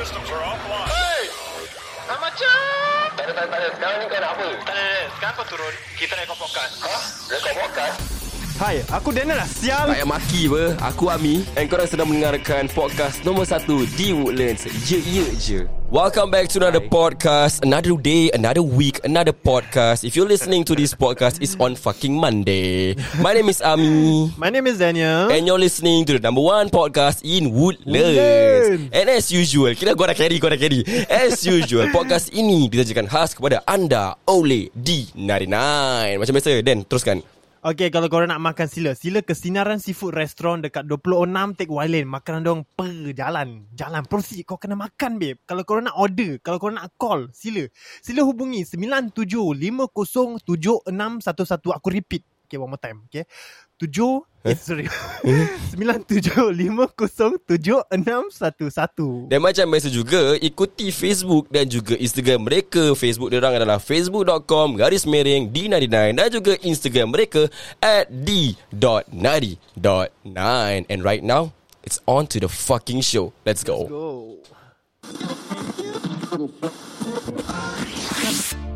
systems are offline. Hey! Ah, macam Tak ada, tak ada, tak ada. Sekarang ni kau nak apa? Tak ada, tak ada. Sekarang kau turun Kita rekod podcast Hah? Rekod podcast? Hai, aku Daniel lah sial. Tak payah maki apa Aku Ami And korang sedang mendengarkan Podcast nombor 1 Di Woodlands Ye ye je Welcome back to another podcast Another day Another week Another podcast If you're listening to this podcast It's on fucking Monday My name is Ami My name is Daniel. And you're listening to the number one podcast in Woodlands. Woodlands. And as usual, kira gua dah carry, gua dah carry. As usual, podcast ini disajikan khas kepada anda oleh D99. Macam biasa, Dan, teruskan. Okay, kalau korang nak makan sila, sila ke Sinaran Seafood Restaurant dekat 26 Take Y Lane. Makanan dong per jalan. Jalan, proceed. Kau kena makan, babe. Kalau korang nak order, kalau korang nak call, sila. Sila hubungi 97507611. Aku repeat. Okay, one more time. Okay. 7 eh, sorry. 97507611. Dan macam biasa juga, ikuti Facebook dan juga Instagram mereka. Facebook diorang adalah facebook.com garis miring D99 dan juga Instagram mereka at d.90.9. And right now, it's on to the fucking show. Let's go. Go.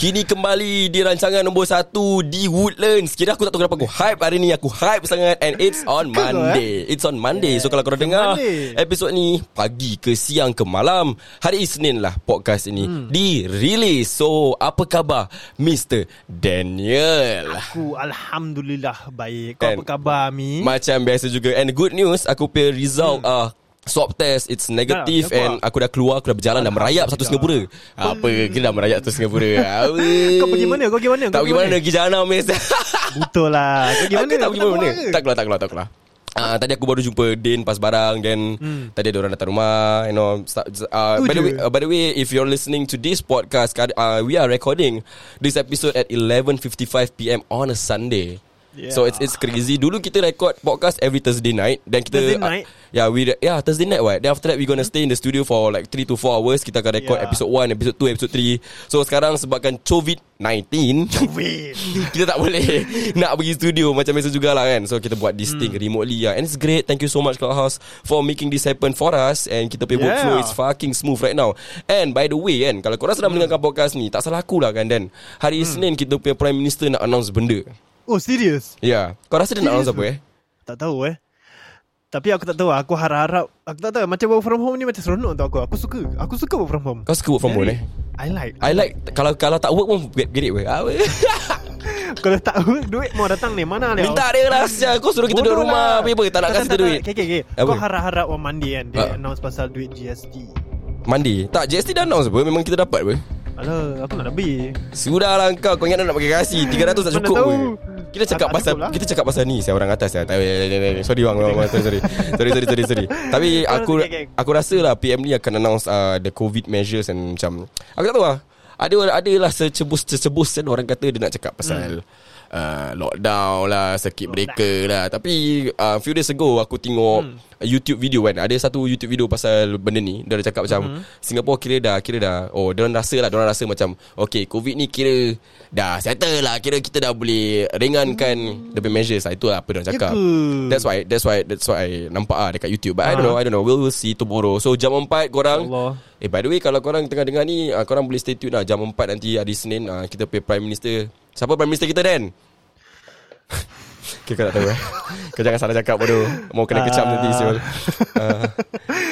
Kini kembali di rancangan nombor satu di Woodlands. Kira aku tak tahu kenapa aku hype hari ni. Aku hype sangat and it's on Monday. It's on Monday. So kalau korang dengar episod ni pagi ke siang ke malam, hari Isnin lah podcast ini hmm. di-release. So apa khabar Mr. Daniel? Aku Alhamdulillah baik. Kau And apa khabar, Mi? Macam biasa juga And good news Aku punya result hmm. uh, Swab test It's negative Ya, And aku dah keluar Aku dah berjalan Dah merayap satu Singapura Apa Kita dah merayap satu Singapura Kau pergi mana? Kau pergi mana? Tak Kau pergi mana Pergi jalan Betul lah. Kau pergi mana? Aku tak pergi mana ke? Tak keluar tak keluar tak keluar Uh, tadi aku baru jumpa Din pas barang Then hmm. Tadi ada orang datang rumah You know start, uh, Tu by, the way, uh, by the way If you're listening to this podcast uh, We are recording This episode at 11.55pm On a Sunday Yeah. So it's it's crazy. Dulu kita record podcast every Thursday night dan kita Thursday night? Uh, yeah, we yeah, Thursday night what. Then after that we gonna stay in the studio for like 3 to 4 hours. Kita akan record Yeah. episode 1, episode 2, episode 3. So sekarang sebabkan COVID-19 Wait. kita tak boleh nak pergi studio macam biasa jugalah kan. So kita buat this thing remotely lah. And it's great. Thank you so much Clubhouse for making this happen for us and kita punya Yeah. workflow is fucking smooth right now. And by the way kan, kalau korang sedang mendengarkan podcast ni, tak salah aku lah kan Dan. Hari Isnin kita punya Prime Minister nak announce benda. Oh, serius? Ya. Yeah. Kau rasa dia nak announce apa eh? Tak tahu eh. Tapi aku tak tahu. Aku harap-harap. Aku tak tahu. Macam work from home ni macam seronok tau aku. Aku suka. Aku suka work from home. Kau suka work from home eh? I like. I like kalau kalau tak work pun get, get it weh. Kalau tak work, duit mau datang ni. Mana ni? Minta dia lah sial. Kau suruh kita duduk rumah apa apa tak nak kasi kita duit. Okay, okay, okay. Kau harap-harap on Monday kan. Dia Ah. announce pasal duit GST. Mandi. Tak GST dah announce apa? Memang kita dapat apa? Alah, aku nak lebih. Sudahlah kau Kau ingat nak pakai kasi 300 tak cukup tahu. pun Kita cakap Tak- tak pasal lah. Kita cakap pasal ni Saya orang atas ya. Tak- Sorry bang, bang, bang Sorry sorry Sorry sorry sorry, sorry. Tapi aku. Aku rasa lah PM ni akan announce uh, The COVID measures And macam Aku tak tahu lah ada ada lah secebus-secebus kan orang kata dia nak cakap pasal Hmm. Uh, lockdown lah, circuit breaker lah. Tapi uh, few days ago aku tengok Hmm. YouTube video kan. Ada satu YouTube video pasal benda ni. Dia dah cakap macam Hmm. Singapore kira dah kira dah oh dia orang rasa lah dia orang rasa macam okay COVID ni kira dah settle lah. Kira kita dah boleh ringankan hmm. the measures lah. Itu lah apa dia orang Ya cakap. ke? That's why that's why that's why I nampak ah dekat YouTube. But I don't Ah. know, I don't know. We'll see tomorrow. So jam 4 korang Allah. Eh by the way Kalau korang tengah dengar ni uh, Korang boleh stay tune lah Jam 4 nanti hari Senin uh, Kita punya Prime Minister Siapa Prime Minister kita Dan? okay, kau tak tahu eh Kau jangan salah cakap bodoh Mau kena kecam nanti Syul uh,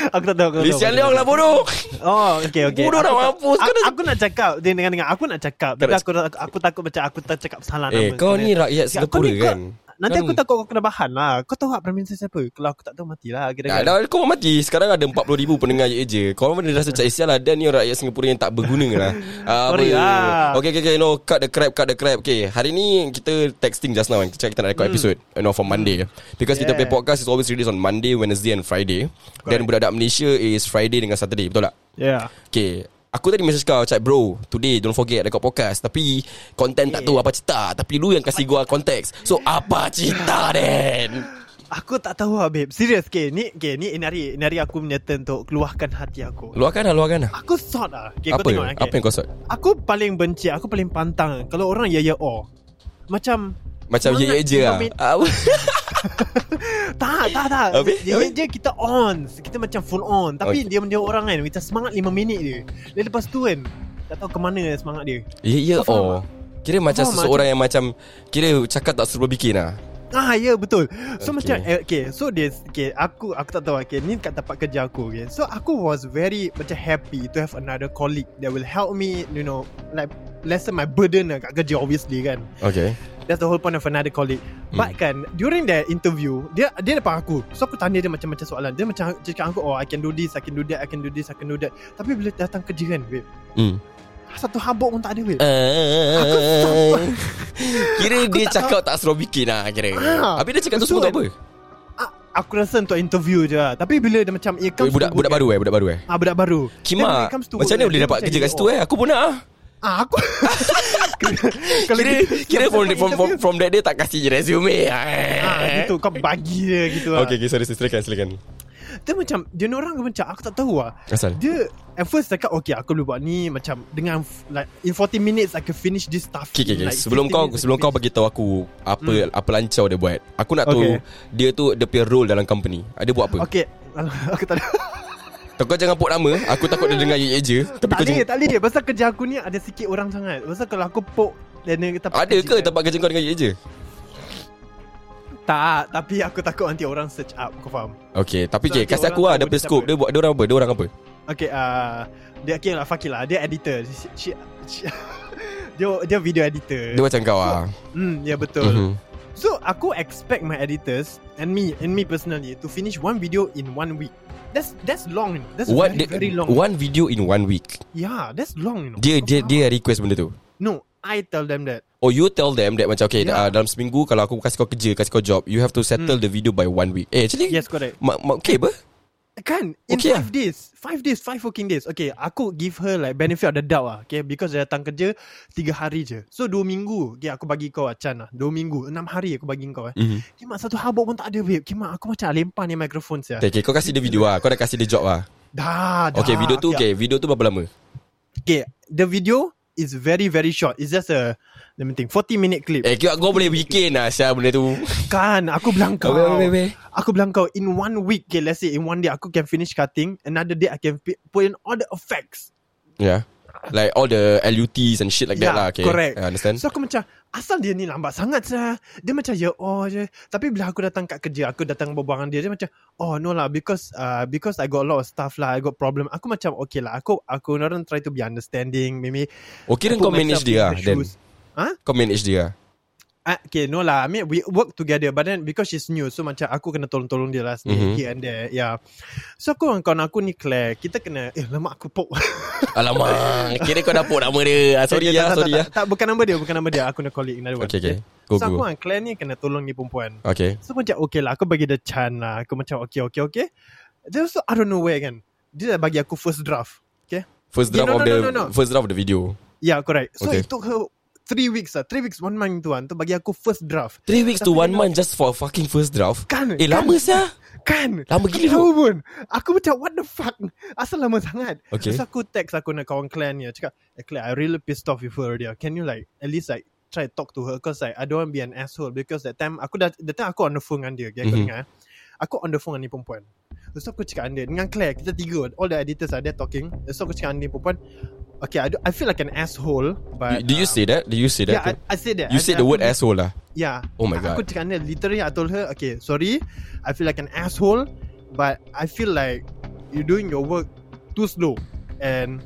Aku tak tahu. aku tak Lee tahu. Hsien Leong lah bodoh Oh, okay, okay. Bodoh nak Aku mampus. Aku, dah- aku nak cakap. Dia dengar dengar. Aku nak cakap. Tapi aku, aku, aku takut macam aku tak cakap salah Eh, nama. kau sebenarnya. ni rakyat Ya, Singapura kan? Nanti aku takut kau kena bahan lah. Kau tahu tak Prime Minister siapa? Kalau aku tak tahu matilah. Ya, Kira-kira. dah, kau mati Sekarang ada 40,000 pendengar je je Kau mana rasa cak sial lah Dan ni rakyat Singapura yang tak berguna lah Ah, Sorry apa. lah. Okay okay okay no, Cut the crap Cut the crap Okay hari ni Kita texting just now kan. Kita kita nak record episode You know for Monday Because kita Hmm. Yeah. play podcast Is always released on Monday Wednesday and Friday Dan budak-budak Malaysia Is Friday dengan Saturday Betul tak? Yeah. Okay Aku tadi message kau Cak bro Today don't forget Record podcast. Tapi Content tak tahu apa cerita. Tapi lu yang kasih gua konteks So apa cerita Dan? Aku tak tahu lah babe Serius okay, ni, okay, ni ini hari, ini hari aku punya turn Untuk keluarkan hati aku. Luahkan lah Luahkan lah. Aku sort lah. Okay, Apa kau tengok, okay. Apa yang kau sort? Aku paling benci Aku paling pantang. Kalau orang ya ya oh. Macam Macam ye Semangat ye je lah? Tak tak tak Habis? Dia Habis? je kita on Kita macam full on Tapi Okay. dia dia orang kan Macam semangat 5 minit Dia lepas tu kan Tak tahu ke mana semangat dia Ye ye Kau faham oh Kira macam faham seseorang yang macam Kira cakap tak suruh bikin lah Ah ya betul. Okay. So macam eh, okay, so dia okay, aku aku tak tahu okay, ni kat tempat kerja aku okay. So aku was very macam happy to have another colleague that will help me, you know, like lessen my burden lah kat kerja obviously kan. Okay That's the whole point of another colleague. Hmm. But kan during the interview, dia dia depan aku. So aku tanya dia macam-macam soalan. Dia macam cakap aku, "Oh, I can do this, I can do that, I can do this, I can do that." Tapi bila datang kerja kan, babe, hmm. satu habuk pun tak ada, babe. Uh, kira dia tak cakap tak suruh bikin lah kira. Ah, Habis dia cakap tu semua untuk apa? Aku rasa untuk interview je lah. Tapi bila dia macam comes Budak budak baru eh, budak baru eh. Ah budak baru. Kima, macam mana boleh dapat kerja kat situ all. eh? Aku pun nak ah. Ah aku Kalau Kira gitu- kira from from, from from that day tak kasih je resume. Ah gitu kau bagi dia gitu lah. Okay, okay, sorry, silakan, silakan. Dia macam Dia orang macam Aku tak tahu lah Asal? Dia At first cakap Okay aku boleh buat ni Macam Dengan Like in 40 minutes I can finish this stuff Okay, okay, okay. like, Sebelum 15 kau sebelum kau bagi tahu aku apa apa lancau dia buat. Aku nak tahu dia tu dia punya role dalam company. Ada buat apa? Okay Aku tak ada Kau jangan put nama. Aku takut dia dengar ye je. Tapi Tak kau boleh jangan Tak boleh Pasal kerja aku ni Ada sikit orang sangat Pasal kalau aku poke Dan dia ada kerja ke tempat kerja kau dengar ye je? Tak Tapi aku takut nanti orang search up Kau faham Okay, tapi So, nanti kasih aku lah ada scope. Dia buat dia orang apa? Dia orang apa? Okay uh, Dia okay lah Fakir lah Dia editor she, she, she, Dia dia video editor Dia macam kau ah. Hmm ya betul Mhm. So aku expect my editors And me And me personally To finish one video in one week That's that's long you know. That's What very, very long One video in one week. Yeah that's long you know Dia dia dia request benda tu. No I tell them that Oh you tell them that macam okay Yeah. uh, dalam seminggu kalau aku kasih kau kerja kasih kau job you have to settle the video by one week. Eh actually Yes correct ma, ma, okay apa? Kan? In Okay five days. Five days Five working days. Okay aku give her like Benefit of the doubt lah. Okay because dia datang kerja Tiga hari je. So dua minggu. Okay aku bagi kau lah Chan lah. Dua minggu. Enam hari aku bagi kau eh. Mhm. Kimak satu habuk pun tak ada babe. Kimak aku macam lempar ni mikrofon saya Okay, okay, kau kasih dia video lah. Kau dah kasih dia job lah. Dah dah. Okay, video tu okay, video tu berapa lama? Okay The video Is very very short It's just a Let me think 40 minute clip Eh, kau, kau boleh bikin lah Syah benda tu. Kan Aku bilang kau. Aku bilang kau In one week okay, Let's say in one day Aku can finish cutting Another day I can put in all the effects Yeah. Like all the LUTs and shit like that Yeah, lah. Okay. correct. I understand. So aku macam Asal dia ni lambat sangat sah. Dia macam ya oh je Tapi bila aku datang kat kerja Aku datang berbual dengan dia Dia macam Oh no lah Because uh, because I got a lot of stuff lah I got problem Aku macam okay lah Aku aku orang try to be understanding Maybe kira I put kau manage dia lah. the Then. Huh? Kau manage dia lah. Ah, okay, no lah. I mean, we work together. But then, because she's new, so macam aku kena tolong-tolong dia lah. Mhm. Mm-hmm. Here and there. Yeah. So, aku dengan kawan aku ni, Claire. Kita kena... Eh, lama aku pop. Alamak. kira kau dah put nama dia. Ah, sorry ya, tak, sorry tak, ya. tak, tak, bukan nama dia. Bukan nama dia. Aku nak colleague another one. Okay, okay. Go, so, aku go. dengan Claire ni kena tolong ni perempuan. Okay. So, macam okay lah. Aku bagi dia chan lah. Aku macam okay, okay, okay. Then, so, I don't know where kan. Dia dah bagi aku first draft. Okay? First Yeah, draft no, of no, the no, no, no. first draft of the video. Yeah, correct. So, Okay. it took her three weeks lah. Three weeks, one month tu kan. Tu bagi aku first draft. Three weeks to Tapi one dia month just for fucking first draft. Kan? Eh, kan? lama sah. Kan Lama gila Aku tahu pun Aku macam what the fuck Asal lama sangat Okay. Terus aku text aku nak kawan Claire ni Cakap eh, Claire I really pissed off with her already Can you like At least like Try to talk to her Cause like I don't want to be an asshole Because that time Aku dah That time aku on the phone dengan dia okay, Kau Mhm. ingat eh Aku on the phone dengan ni perempuan Terus aku cakap dengan dia Dengan Claire Kita tiga All the editors are there talking Terus aku cakap dengan ni perempuan Okay I, do, I feel like an asshole But Do you um, say that? Do you say that? Yeah I, I said that you I, said the aku word asshole lah. Yeah. Oh my Aku God. cakap dengan dia literally I told her okay sorry I feel like an asshole but I feel like you doing your work too slow and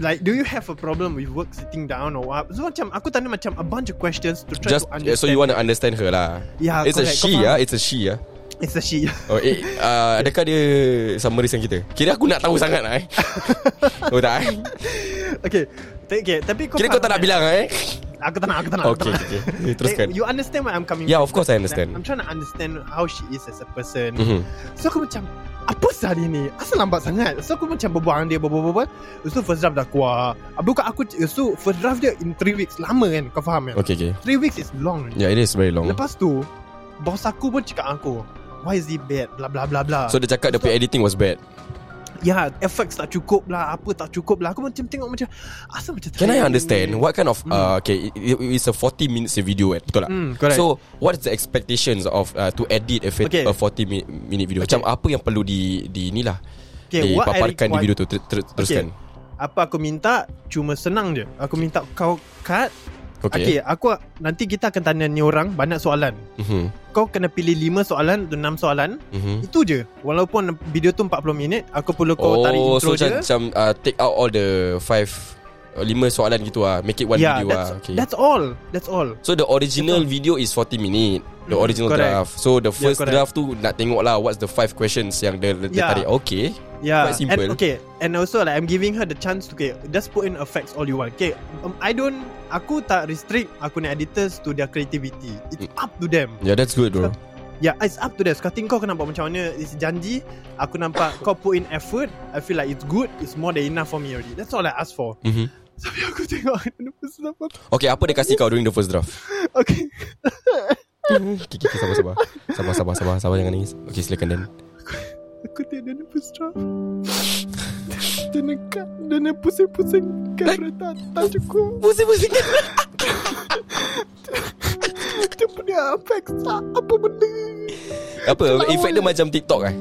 like do you have a problem with work sitting down or what? So macam aku tanya macam a bunch of questions to try Just to understand. so you want to understand her lah. Yeah, It's a correct. she Kau faham? ya. It's a she ya. It's a she. Oh, eh, uh, adakah dia summary dengan kita? Kira aku nak tahu sangat lah eh. oh tak eh? okay. T- okay, tapi kau Kira kau tak nak bilang eh? Aku tak nak, aku tak nak. aku Okay, okay. Teruskan. You understand where I'm coming Yeah, from? of course I understand. I'm trying to understand how she is as a person. Mhm. So aku macam Apa sah dia ni Asal lambat sangat So aku macam berbual dengan dia Berbual-bual Lepas tu first draft dah keluar Habis kat aku Lepas tu first draft dia In 3 weeks Lama kan Kau faham kan Okay, okay. 3 weeks is long Yeah, it is very long. Lepas tu Bos aku pun cakap aku Why is he bad? Blah blah blah blah So dia cakap Dia punya editing was bad? Ya effects tak cukup lah Apa tak cukup lah. Aku macam tengok macam Asal macam Can I understand ni? What kind of uh, Okay it, it- It's a 40 minutes video eh, Betul tak? Hmm, correct. So what is the expectations Of uh, To edit a, Okay. a 40 mi- minute video? Okay. Macam apa yang perlu di, di ni lah? Okay, Dipaparkan di video tu ter, ter, Teruskan. Apa aku minta Cuma senang je. Aku minta kau cut. Okay, okay aku Nanti kita akan tanya ni orang Banyak soalan. Mhm, Kau kena pilih 5 soalan Atau 6 soalan mhm. Itu je Walaupun video tu 40 minit Aku perlu kau tarik Oh intro so je macam, macam uh, Take out all the Five uh, Lima soalan gitu ah Make it one yeah, video that's, ah okay. that's all That's all So the original video is 40 minit The Mm, original correct. draft So the first correct. draft tu Nak tengok lah What's the five questions Yang dia, dia Yeah. tarik Okay Yeah, Quite simple. And okay, and also like I'm giving her the chance to okay, just put in effects all you want. Okay, um, I don't, aku tak restrict aku ni editors to their creativity. It's Mm. up to them. Yeah that's good bro Yeah, it's up to them. Sekarang kau kena buat macam mana? It's janji. Aku nampak kau put in effort. I feel like it's good. It's more than enough for me already. That's all I ask for. Mhm. Tapi aku tengok ada first draft apa. Okay apa dia kasih kau During the first draft Okay. Okay, okay, sabar, sabar. Sabar, sabar, sabar, sabar jangan nangis. Okay, silakan Dan. Aku tengok dia first draft. Dia nekat. Dia nak pusing-pusing. Kamera tak, cukup. Pusing-pusing. Dia punya effects tak. Apa benda? Apa? Efek dia macam TikTok eh?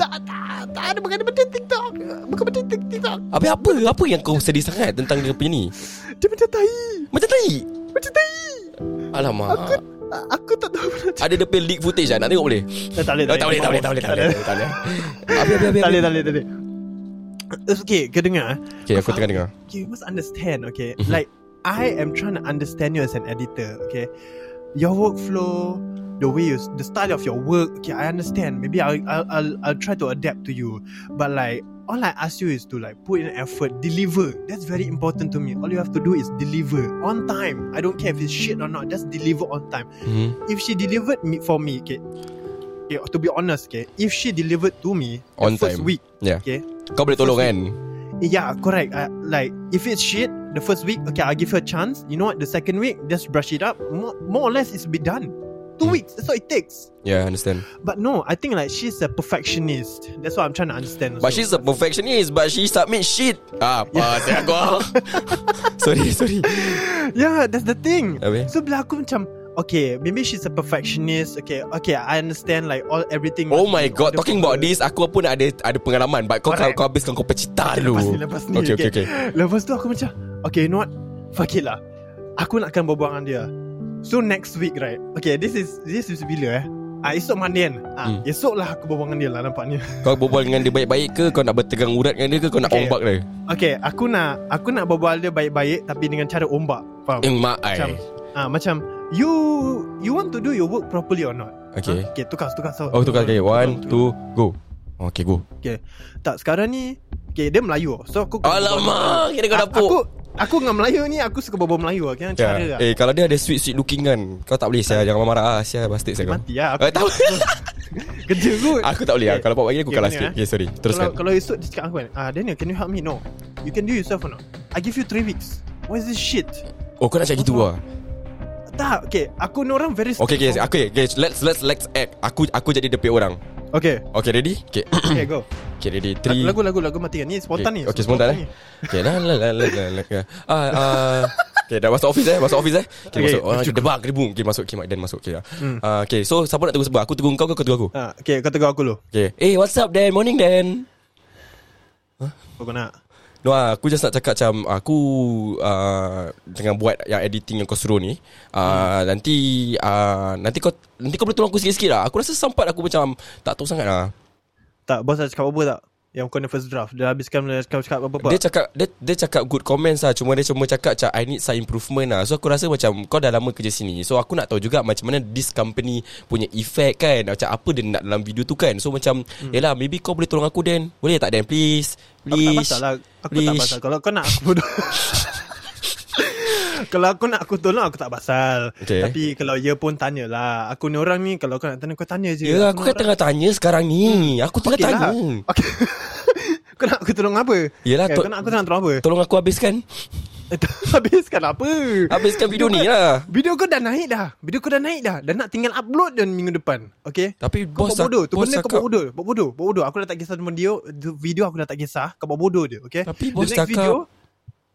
Tak, tak, tak ada bukan macam TikTok. Bukan macam TikTok. Apa apa? Apa yang kau sedih sangat tentang dia punya ni? Dia macam tai. Macam tai. Macam tai. Alamak. Aku, aku tak tahu nak Ada dia punya leak footage ah. Nak tengok boleh? Eh, tak boleh, Oh, tak boleh, tak boleh, tak boleh, tak boleh. Tak boleh. Tak boleh, tak boleh, tak boleh. It's okay, kau dengar. eh. Okay, aku tengah dengar. Okay, you must understand, okay? Mhm. Like, I am trying to understand you as an editor, okay? Your workflow, the way you, the style of your work, okay, I understand. Maybe I'll, I'll, I'll, I'll try to adapt to you. But like, all I ask you is to like put in effort, deliver. That's very important to me. All you have to do is deliver on time. I don't care if it's shit or not. Just deliver on time. Mhm. If she delivered me for me, okay. Okay, to be honest, okay, if she delivered to me the On first time. week, Yeah. okay, Kau boleh tolong kan? yeah, correct. Uh, like if it's shit, the first week, okay, I'll give her a chance. You know what? The second week, just brush it up. More, more or less, it's be done. Two Hmm. weeks. That's all it takes. Yeah, I understand. But no, I think like she's a perfectionist. That's what I'm trying to understand. But also. she's a perfectionist But she submit shit Ah, yeah. kau Sorry, sorry yeah, that's the thing. Habis? So bila aku macam Okay, maybe she's a perfectionist. Okay, okay, I understand like all everything. Oh my god order Talking about this Aku pun ada ada pengalaman But kau, kau, kau habiskan kau pecita Okay, dulu lepas ni, lepas ni. Okay, okay, okay Lepas tu aku macam Okay you know what Fuck it lah Aku nakkan berbual dengan dia So next week right? Okay this is This is bila eh? Ah, esok Monday kan? Ah, Hmm. Esok lah aku berbual dengan dia lah Nampaknya. Kau berbual dengan dia baik-baik ke? Kau nak bertegang urat dengan dia ke? Kau nak Okay. ombak dia? Okay aku nak Aku nak berbual dia baik-baik Tapi dengan cara ombak. Faham? Eh mak Macam ai ah, Macam You You want to do your work properly or not? Okay. ah, Okay tukar tukar so, Oh tu kan okay. One, two, go. Okay go. Okay. Tak sekarang ni Okay dia Melayu. So aku Alamak Kira kau dapuk. Aku Aku dengan Melayu ni Aku suka berbual Melayu lah. Kira cara Ya. lah. Eh kalau dia ada sweet-sweet looking kan Kau tak boleh saya Jangan marah ah, Saya bastard saya Mati lah aku, Eh, tak Kerja kot. Aku tak boleh lah. Okay. Kalau buat bagi aku Okay, kalah ni, sikit. Okay sorry. Kalau, Teruskan. Kalau esok dia cakap aku kan ah, Daniel can you help me? No. You can do yourself or not. I give you 3 weeks. What is this shit? Oh kau nak cakap gitu lah? Tak okay. Aku ni orang very Okay okay okay, okay. Let's let's let's act. Aku aku jadi depan orang. Okay. Okay ready? Okay. Okay go Okay ready Three Lagu lagu lagu mati kan Ni spontan ni Okay, spontan eh. Okay, dah lah lah lah lah lah. Ah, ah. Okay, dah masuk office eh, masuk office eh. Okay, Okay, masuk. Oh, cukup. debak, kedebung. Okay, masuk. Okay, Mak Dan masuk. Okay. Ah, okay, so siapa nak tegur siapa? Aku tegur kau ke kau tegur aku? ah, Okay kau tegur aku dulu Okay. Eh, what's up Dan? Morning Dan. Kau nak No, aku just nak cakap macam aku uh, tengah buat yang editing yang kau suruh ni. Uh, Nanti uh, nanti kau nanti kau boleh tolong aku sikit-sikit lah. Aku rasa sampat aku macam tak tahu sangat lah. Tak bos dah cakap apa tak? Yang kau ni first draft. Dia habiskan Dia cakap, cakap apa-apa. Dia cakap dia, dia cakap good comments lah. Cuma dia cuma cakap macam I need some improvement lah. So aku rasa macam Kau dah lama kerja sini. So aku nak tahu juga Macam mana this company Punya effect kan. Macam apa dia nak dalam video tu kan. So macam hmm. Yelah maybe kau boleh tolong aku Dan. Boleh tak Dan? Please. Aku tak Please. pasal lah Aku tak Please. pasal Kalau kau nak aku bodoh Kalau aku nak aku tolong Aku tak pasal. Okay. Tapi kalau dia pun tanya lah Aku ni orang ni Kalau kau nak tanya Kau tanya je. Ya aku ni kan orang- tengah tanya sekarang ni. Aku tengah Okay tanya. Lah. Okay Kau nak aku tolong apa? Yelah, okay, to- Kau nak aku tolong apa? Tolong aku habiskan. Habiskan apa? Habiskan video ni lah. Video kau dah naik dah. Video kau dah naik dah. Dah nak tinggal upload dan minggu depan. Okay Tapi Kau bos buat bodoh. Tu bos benda kau buat bodoh. Buat bodoh. Buat bodoh. Aku dah tak kisah sama dia Video aku dah tak kisah. Kau buat bodoh dia Okay Tapi The bos next cakap- video,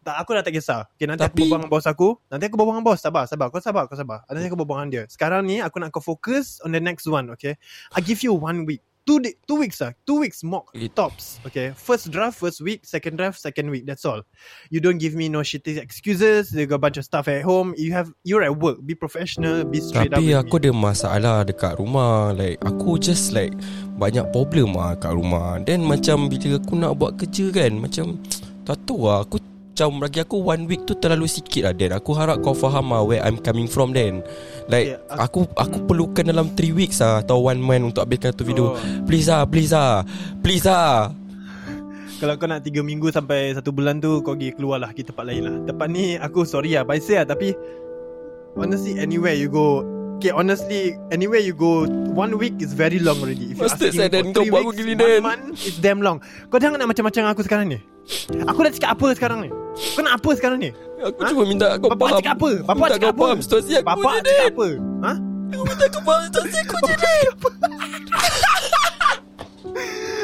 tak, aku dah tak kisah. Okay nanti Tapi- aku berbual dengan bos aku. Nanti aku berbual dengan bos. Sabar sabar. Kau sabar kau sabar. Nanti aku berbual dengan dia. Sekarang ni aku nak kau fokus On the next one Okay I give you one week. Two, di- two weeks lah. Two weeks mock It- Tops Okay First draft First week. Second draft Second week. That's all. You don't give me no shitty excuses. They got a bunch of stuff at home. You have You're at work. Be professional. Be straight up Tapi aku me. ada masalah dekat rumah. Like aku just like Banyak problem lah kat rumah. Then macam bila aku nak buat kerja kan Macam Tak tahu lah. Aku macam bagi aku one week tu terlalu sikit lah Dan. Aku harap kau faham lah Where I'm coming from then Like Okay, aku aku perlukan dalam 3 weeks lah Atau one month untuk habiskan tu video. Oh. Please lah please lah. Please lah. Kalau kau nak 3 minggu sampai 1 bulan tu Kau pergi keluar lah Pergi tempat lain lah. Tempat ni aku sorry lah Paiseh lah Tapi Honestly anywhere you go Okay honestly Anywhere you go One week is very long already. If you asking me for three weeks, gini, one month It's damn long. Kau jangan nak macam-macam aku sekarang ni. Aku dah cakap apa sekarang ni? Kau nak apa sekarang ni? Aku Ha? cuma minta kau Bapak faham. cakap apa? Bapak cakap apa? faham situasi aku Bapak cakap apa? Ha? Aku minta kau faham situasi aku je Dan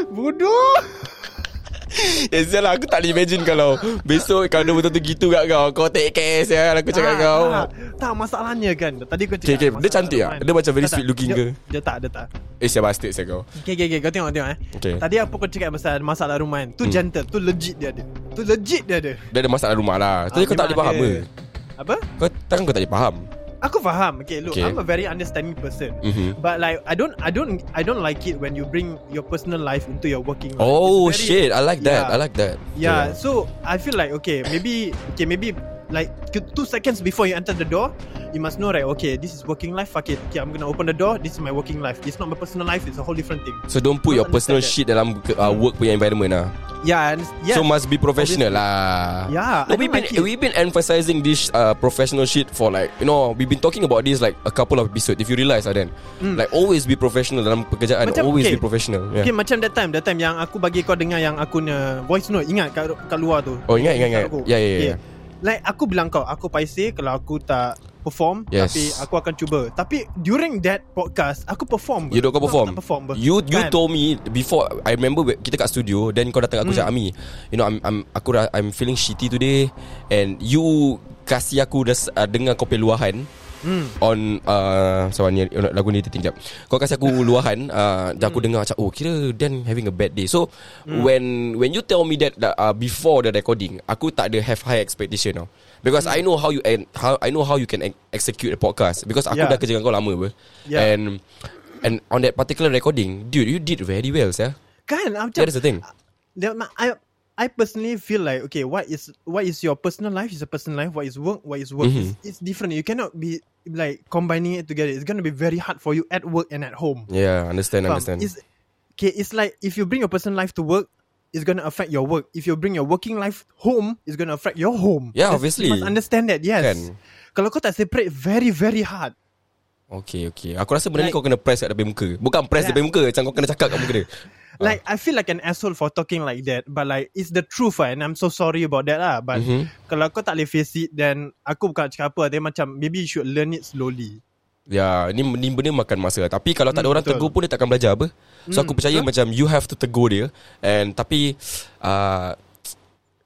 Bodoh sial lah aku tak boleh imagine kalau Besok kalau dia betul-betul gitu kat kau Kau take care sial aku cakap tak, kau tak, tak masalahnya kan Tadi kau cakap Okay, okay. Dia cantik tak? Rahman. Dia macam very Tak, sweet tak. looking Dia- ke? Dia tak dia tak Eh sial bastard sial kau Okay, okay, okay. Kau tengok, tengok eh. Okay. Tadi apa kau cakap pasal masalah rumah kan? Tu Hmm. gentle. Tu legit dia ada. Tu legit dia ada. Dia ada masalah rumah lah Tapi Ah, kau tak boleh faham ke Apa? Kau takkan kau tak boleh faham Aku faham. Okay, look. Okay. I'm a very understanding person. Mhm. But like, I don't, I don't, I don't like it when you bring your personal life into your working life. Oh very- shit I like that Yeah. I like that Yeah, so I feel like okay, maybe okay, maybe like two seconds before you enter the door, you must know right. Okay, this is working life. Fuck it. Okay, I'm gonna open the door. This is my working life. It's not my personal life. It's a whole different thing. So don't put Don't your personal understand shit dalam uh, work punya environment lah Yeah, and yeah. So must be professional lah Yeah, no, we've been like we've been emphasizing this uh, professional shit for like you know we've been talking about this like a couple of episodes. If you realize, lah then like always be professional dalam pekerjaan. Macam, always okay. be professional. Yeah. Okay macam that time That time yang aku bagi kau dengar Yang aku punya voice note Ingat kat, kat luar tu Oh, ingat, ingat, ingat. Ya, ya, ya, Okay. ya. Like aku bilang kau Aku paiseh Kalau aku tak perform Yes. Tapi aku akan cuba Tapi during that podcast Aku perform. You don't kau perform. perform ber. You you Kan? told me before I remember kita kat studio then kau datang aku Hmm. cakap Ami, you know I'm I'm aku I'm feeling shitty today and you kasih aku dah uh, dengar kau punya luahan Hmm. on uh, so ni lagu ni tertinggal. Kau kasih aku luahan uh, dan aku dengar macam oh kira Dan having a bad day. So Hmm. when when you tell me that, uh, before the recording, aku tak ada have high expectation now. Because I know how you and how I know how you can ex- execute a podcast because aku Hmm. Yeah. dah kerja dengan kau lama. Yeah. And and on that particular recording, dude, you did very well, sir. Kan macam That is the thing. I I personally feel like okay, what is what is your personal life is a personal life. What is work, what is work. Mhm. It's, it's different. You cannot be like combining it together. It's gonna be very hard for you at work and at home. Yeah, understand, Faham? understand. It's, okay, it's like if you bring your personal life to work, it's gonna affect your work. If you bring your working life home, it's gonna affect your home. Yeah, That's- obviously. You must understand that. Yes. Kan. Kalau kau tak separate, very very hard. Okay, okay. Aku rasa benda ni Like- kau kena press kat depan muka. Bukan press Yeah. depan muka, macam kau kena cakap kat muka dia. Like I feel like an asshole for talking like that, but like it's the truth, ah, and I'm so sorry about that lah. But Mhm. kalau kau tak boleh face it, then aku bukan cakap apa. Dia macam maybe you should learn it slowly. Ya, ni, ni benda makan masa. Tapi kalau tak ada Hmm, orang betul. tegur pun dia takkan belajar apa. So Hmm, aku percaya betul. macam you have to tegur dia and tapi uh,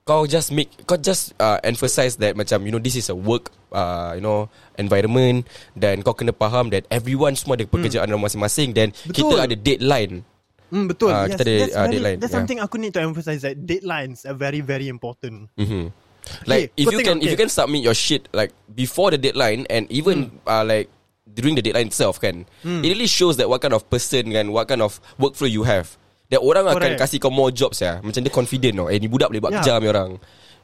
kau just make kau just uh, emphasize that macam you know this is a work uh, you know environment dan kau kena faham that everyone semua ada pekerjaan hmm. masing-masing dan kita ada deadline. Hmm, betul. Yes, kita ada, that's, very, deadline, that's yeah. something aku need to emphasize that deadlines are very very important. Mm-hmm. Like Okay, if you can if you okay. can submit your shit like before the deadline and even Hmm. uh, like during the deadline itself kan, it really shows that what kind of person kan, what kind of workflow you have. That orang akan Correct. kasih kau more jobs ya. Macam dia confident tau. Eh ni budak boleh buat Yeah. kerja ni orang.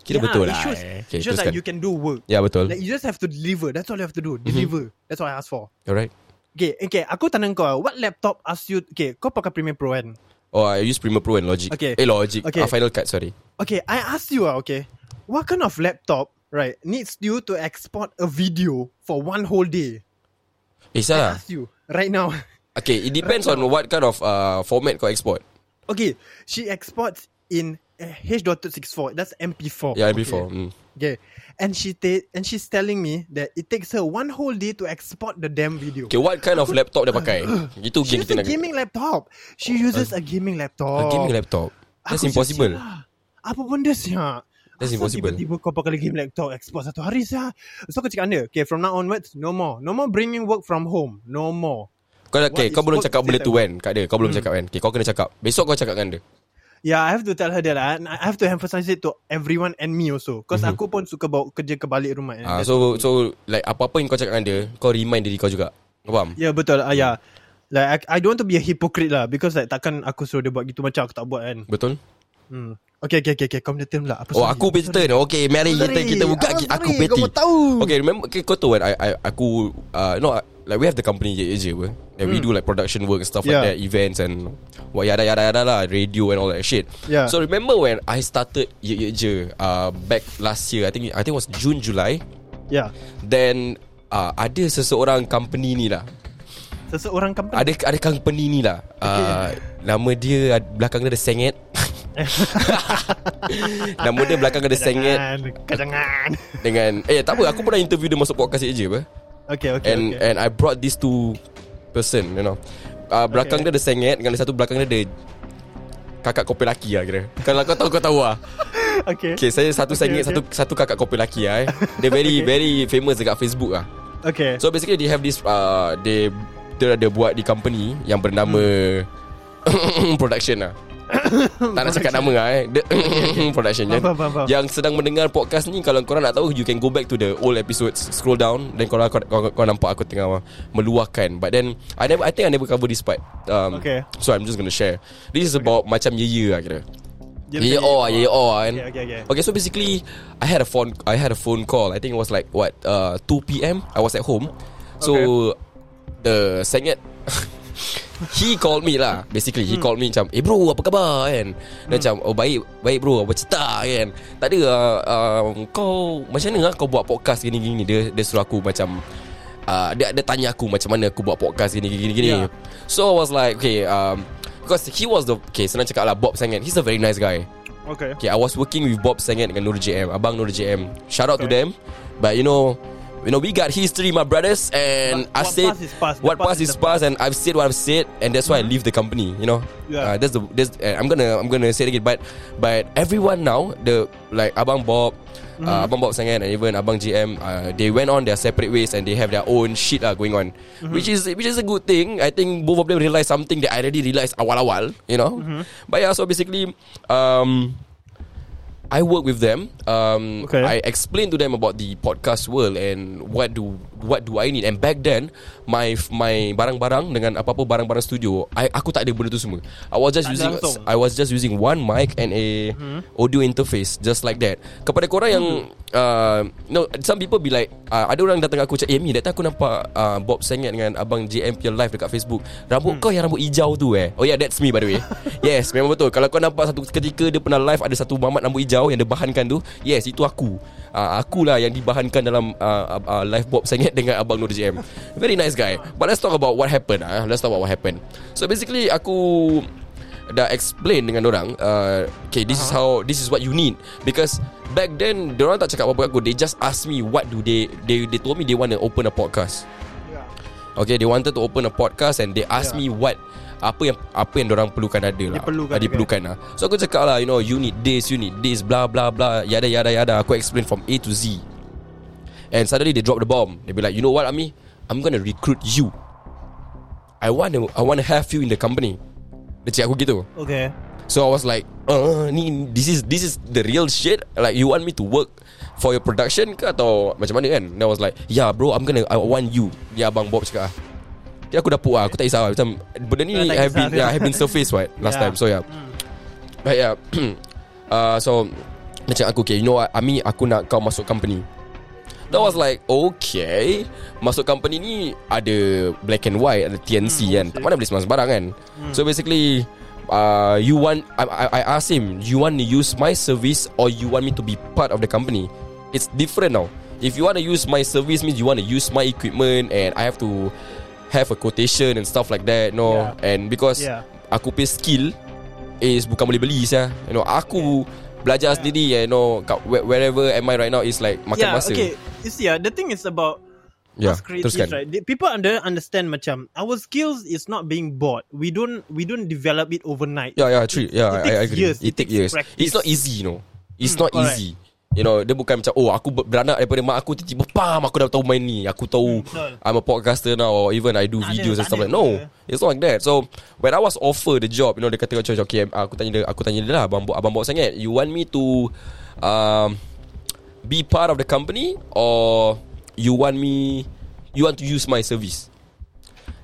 Kira Yeah, betul it lah. shows, eh. it shows teruskan. like you can do work. Ya betul. Like you just have to deliver. That's all you have to do. Deliver. That's what I ask for. Alright. Okay, okay. Aku tanya kau, what laptop ask you? Okay, kau pakai Premiere Pro kan? Oh I use Premiere Pro and Logic. Okay. Eh Logic. Okay. Ah, Final Cut sorry. Okay, I asked you, ah, okay, what kind of laptop, right, needs you to export a video for one whole day? Eh I ask you right now. Okay, it depends on what kind of uh, format kau export. okay, she exports in H.64. That's MP4. Yeah, Okay. before. Mm. Okay. And she ta- and she's telling me that it takes her one whole day to export the damn video. Okay, what kind of laptop dia pakai? Itu She uses a gaming laptop. She uses a gaming laptop. A gaming laptop. That's Aku impossible. "Sial, Apa benda siap? That's impossible. Tiba-tiba kau pakai game laptop export satu hari siap. So aku cakap anda, okay from now onwards, no more. No more bringing work from home. No more. Kau okay, What kau belum cakap benda state tu kan kat dia. Kau belum cakap kan. Okay, kau kena cakap. Besok kau cakap dengan dia. Yeah, I have to tell her that. ah. And I have to emphasize it to everyone and me also. Because aku pun suka bawa kerja ke balik rumah. Mhm. Ah, so so like apa-apa yang kau cakap dengan dia, kau remind diri kau juga. Kau faham? Ya yeah, betul. Ah uh, yeah. Like I, I don't want to be a hypocrite lah because like takkan aku suruh dia buat gitu macam aku tak buat kan. Betul? Hmm. Okay, okay, okay, okay. Kau punya turn lah. Apa Oh, sorry? aku punya turn. Okay, mari kita kita buka Ah, aku peti. kau tahu. Okay, remember okay, kau tahu kan I, I aku uh, no like we have the company je je apa. And we do like production work and stuff Hmm. Yeah. like that, events and what yada yada yada lah, radio and all that shit. Yeah. So remember when I started ye ye je uh, back last year, I think I think it was June July. Yeah. Then uh, ada seseorang company ni lah. Seseorang company. Ada ada company ni lah. Uh, nama dia belakang dia ada sengit. nama dia belakang ada sengit Kedengan. dengan eh tak apa aku pernah interview dia masuk podcast je apa. Okay, okay, And okay. and I brought these two person, you know. Uh, belakang Okay. dia ada sengit dengan satu belakang dia ada kakak kopi laki lah kira. Kalau kau tahu kau tahu lah. okay. Okay, saya satu Okay, sengit okay. satu satu kakak kopi laki lah eh. Dia very Okay. very famous dekat Facebook lah. Okay. So basically they have this uh, they dia ada buat di company yang bernama production lah. Tak nak cakap nama lah eh. Dia production Faham, faham, faham. yang sedang mendengar podcast ni kalau korang nak tahu you can go back to the old episodes scroll down then korang kau, kau, kau nampak aku tengah meluahkan but then I never I think I never cover this part. Um, Okay. So I'm just gonna share. This is about macam ye ye lah kira. Dia Ye ye macam- oh ye ye oh kan. Okay, okay, okay. Okay, so basically, I had a phone. I had a phone call. I think it was like what, uh, 2 p.m. I was at home. So the sengit, he called me lah. Basically, he called me macam, eh bro, apa khabar kan? Dia macam, oh baik, baik bro, apa cerita kan? Tak ada, uh, uh, kau macam mana lah kau buat podcast gini-gini? Dia dia suruh aku macam. Uh, dia dia tanya aku macam mana aku buat podcast gini gini gini. Yeah. So I was like, okay, um, because he was the okay, senang cakap lah Bob Sangat. He's a very nice guy. Okay. Okay, I was working with Bob Sangat dengan Nur JM, Abang Nur JM. Shout out to Okay. them. But you know, you know, we got history, my brothers, and But I said past is past. What past past is past, and I've said what I've said, and that's why I leave the company. You know, Yeah. uh, that's the that's. Uh, I'm gonna I'm gonna say it again, but but everyone now the like Abang Bob. Mm-hmm. Uh, Abang Bob Sangat and even Abang GM uh, They went on their separate ways And they have their own shit lah going on Mm-hmm. Which is which is a good thing I think both of them realised something That I already realised awal-awal You know Mm-hmm. But yeah so basically um, I work with them. Um, Okay. I explain to them about the podcast world and what do what do I need. And back then, my my barang-barang dengan apa-apa barang-barang studio, I aku tak ada benda tu semua. I was just Tak using langsung. I was just using one mic and a audio interface just like that. Kepada korang yang uh, no some people be like uh, ada orang datang aku cakap, "Eh, Mi, that time aku nampak uh, Bob Senget dengan abang JM punya live dekat Facebook. Rambut kau yang rambut hijau tu eh." Oh yeah, that's me by the way. yes, memang betul. Kalau kau nampak satu ketika dia pernah live ada satu mamat rambut hijau yang dia bahankan tu, yes, itu aku. Uh, akulah yang dibahankan dalam uh, uh, live Bob Senget dengan abang Nur JM. Very nice guy. But let's talk about what happened. Ah, let's talk about what happened. So basically aku dah explain dengan orang uh, okay this is how this is what you need because back then orang tak cakap apa-apa aku they just ask me what do they they they told me they want to open a podcast okay they wanted to open a podcast and they asked Yeah. me what apa yang apa yang orang perlukan ada lah perlukan, Ah, diperlukan lah so aku cakap lah you know you need this you need this blah blah blah yada yada yada aku explain from A to Z and suddenly they drop the bomb they be like you know what Ami I'm gonna recruit you I want to I want to have you in the company dia cakap aku gitu Okay. So I was like, uh, ni this is this is the real shit. Like you want me to work for your production ke atau macam mana kan? And I was like, yeah bro, I'm gonna I want you. Dia abang Bob cakap. ah. Dia aku dah puas, aku tak kisah macam benda ni Tak have been yeah, have been surface right last Yeah. time. So yeah. But yeah. uh, so dia cakap aku okay, you know what? Ami aku nak kau masuk company. That was like Okay. Masuk company ni Ada black and white Ada TNC kan. Tak mana boleh sembarang-sembarang kan. So basically uh, You want I, I, I asked him You want to use my service Or you want me to be part of the company? It's different now. If you want to use my service Means you want to use my equipment And I have to Have a quotation And stuff like that No Yeah. And because Yeah. Aku pay skill is bukan boleh beli saya. You know, aku belajar sendiri you know wherever am I right now is like makan yeah, masa. okay. You see, yeah, the thing is about Yeah, us creatives, teruskan. right? People under understand macam our skills is not being bought. We don't we don't develop it overnight. Yeah, yeah, true. Yeah, it I, I agree. years. It, It take takes years. practice. It's not easy, you know. It's Hmm, not correct. easy. You know, dia bukan macam oh aku ber- beranak daripada mak aku tiba-tiba pam aku dah tahu main ni. Aku tahu Hmm. I'm a podcaster now or even I do Tak ada, videos and tak stuff ada like no. It's not like that. So when I was offered the job, you know, dia kata macam okay, aku tanya dia, aku tanya dia lah abang abang bawa sangat. You want me to um be part of the company or you want me you want to use my service?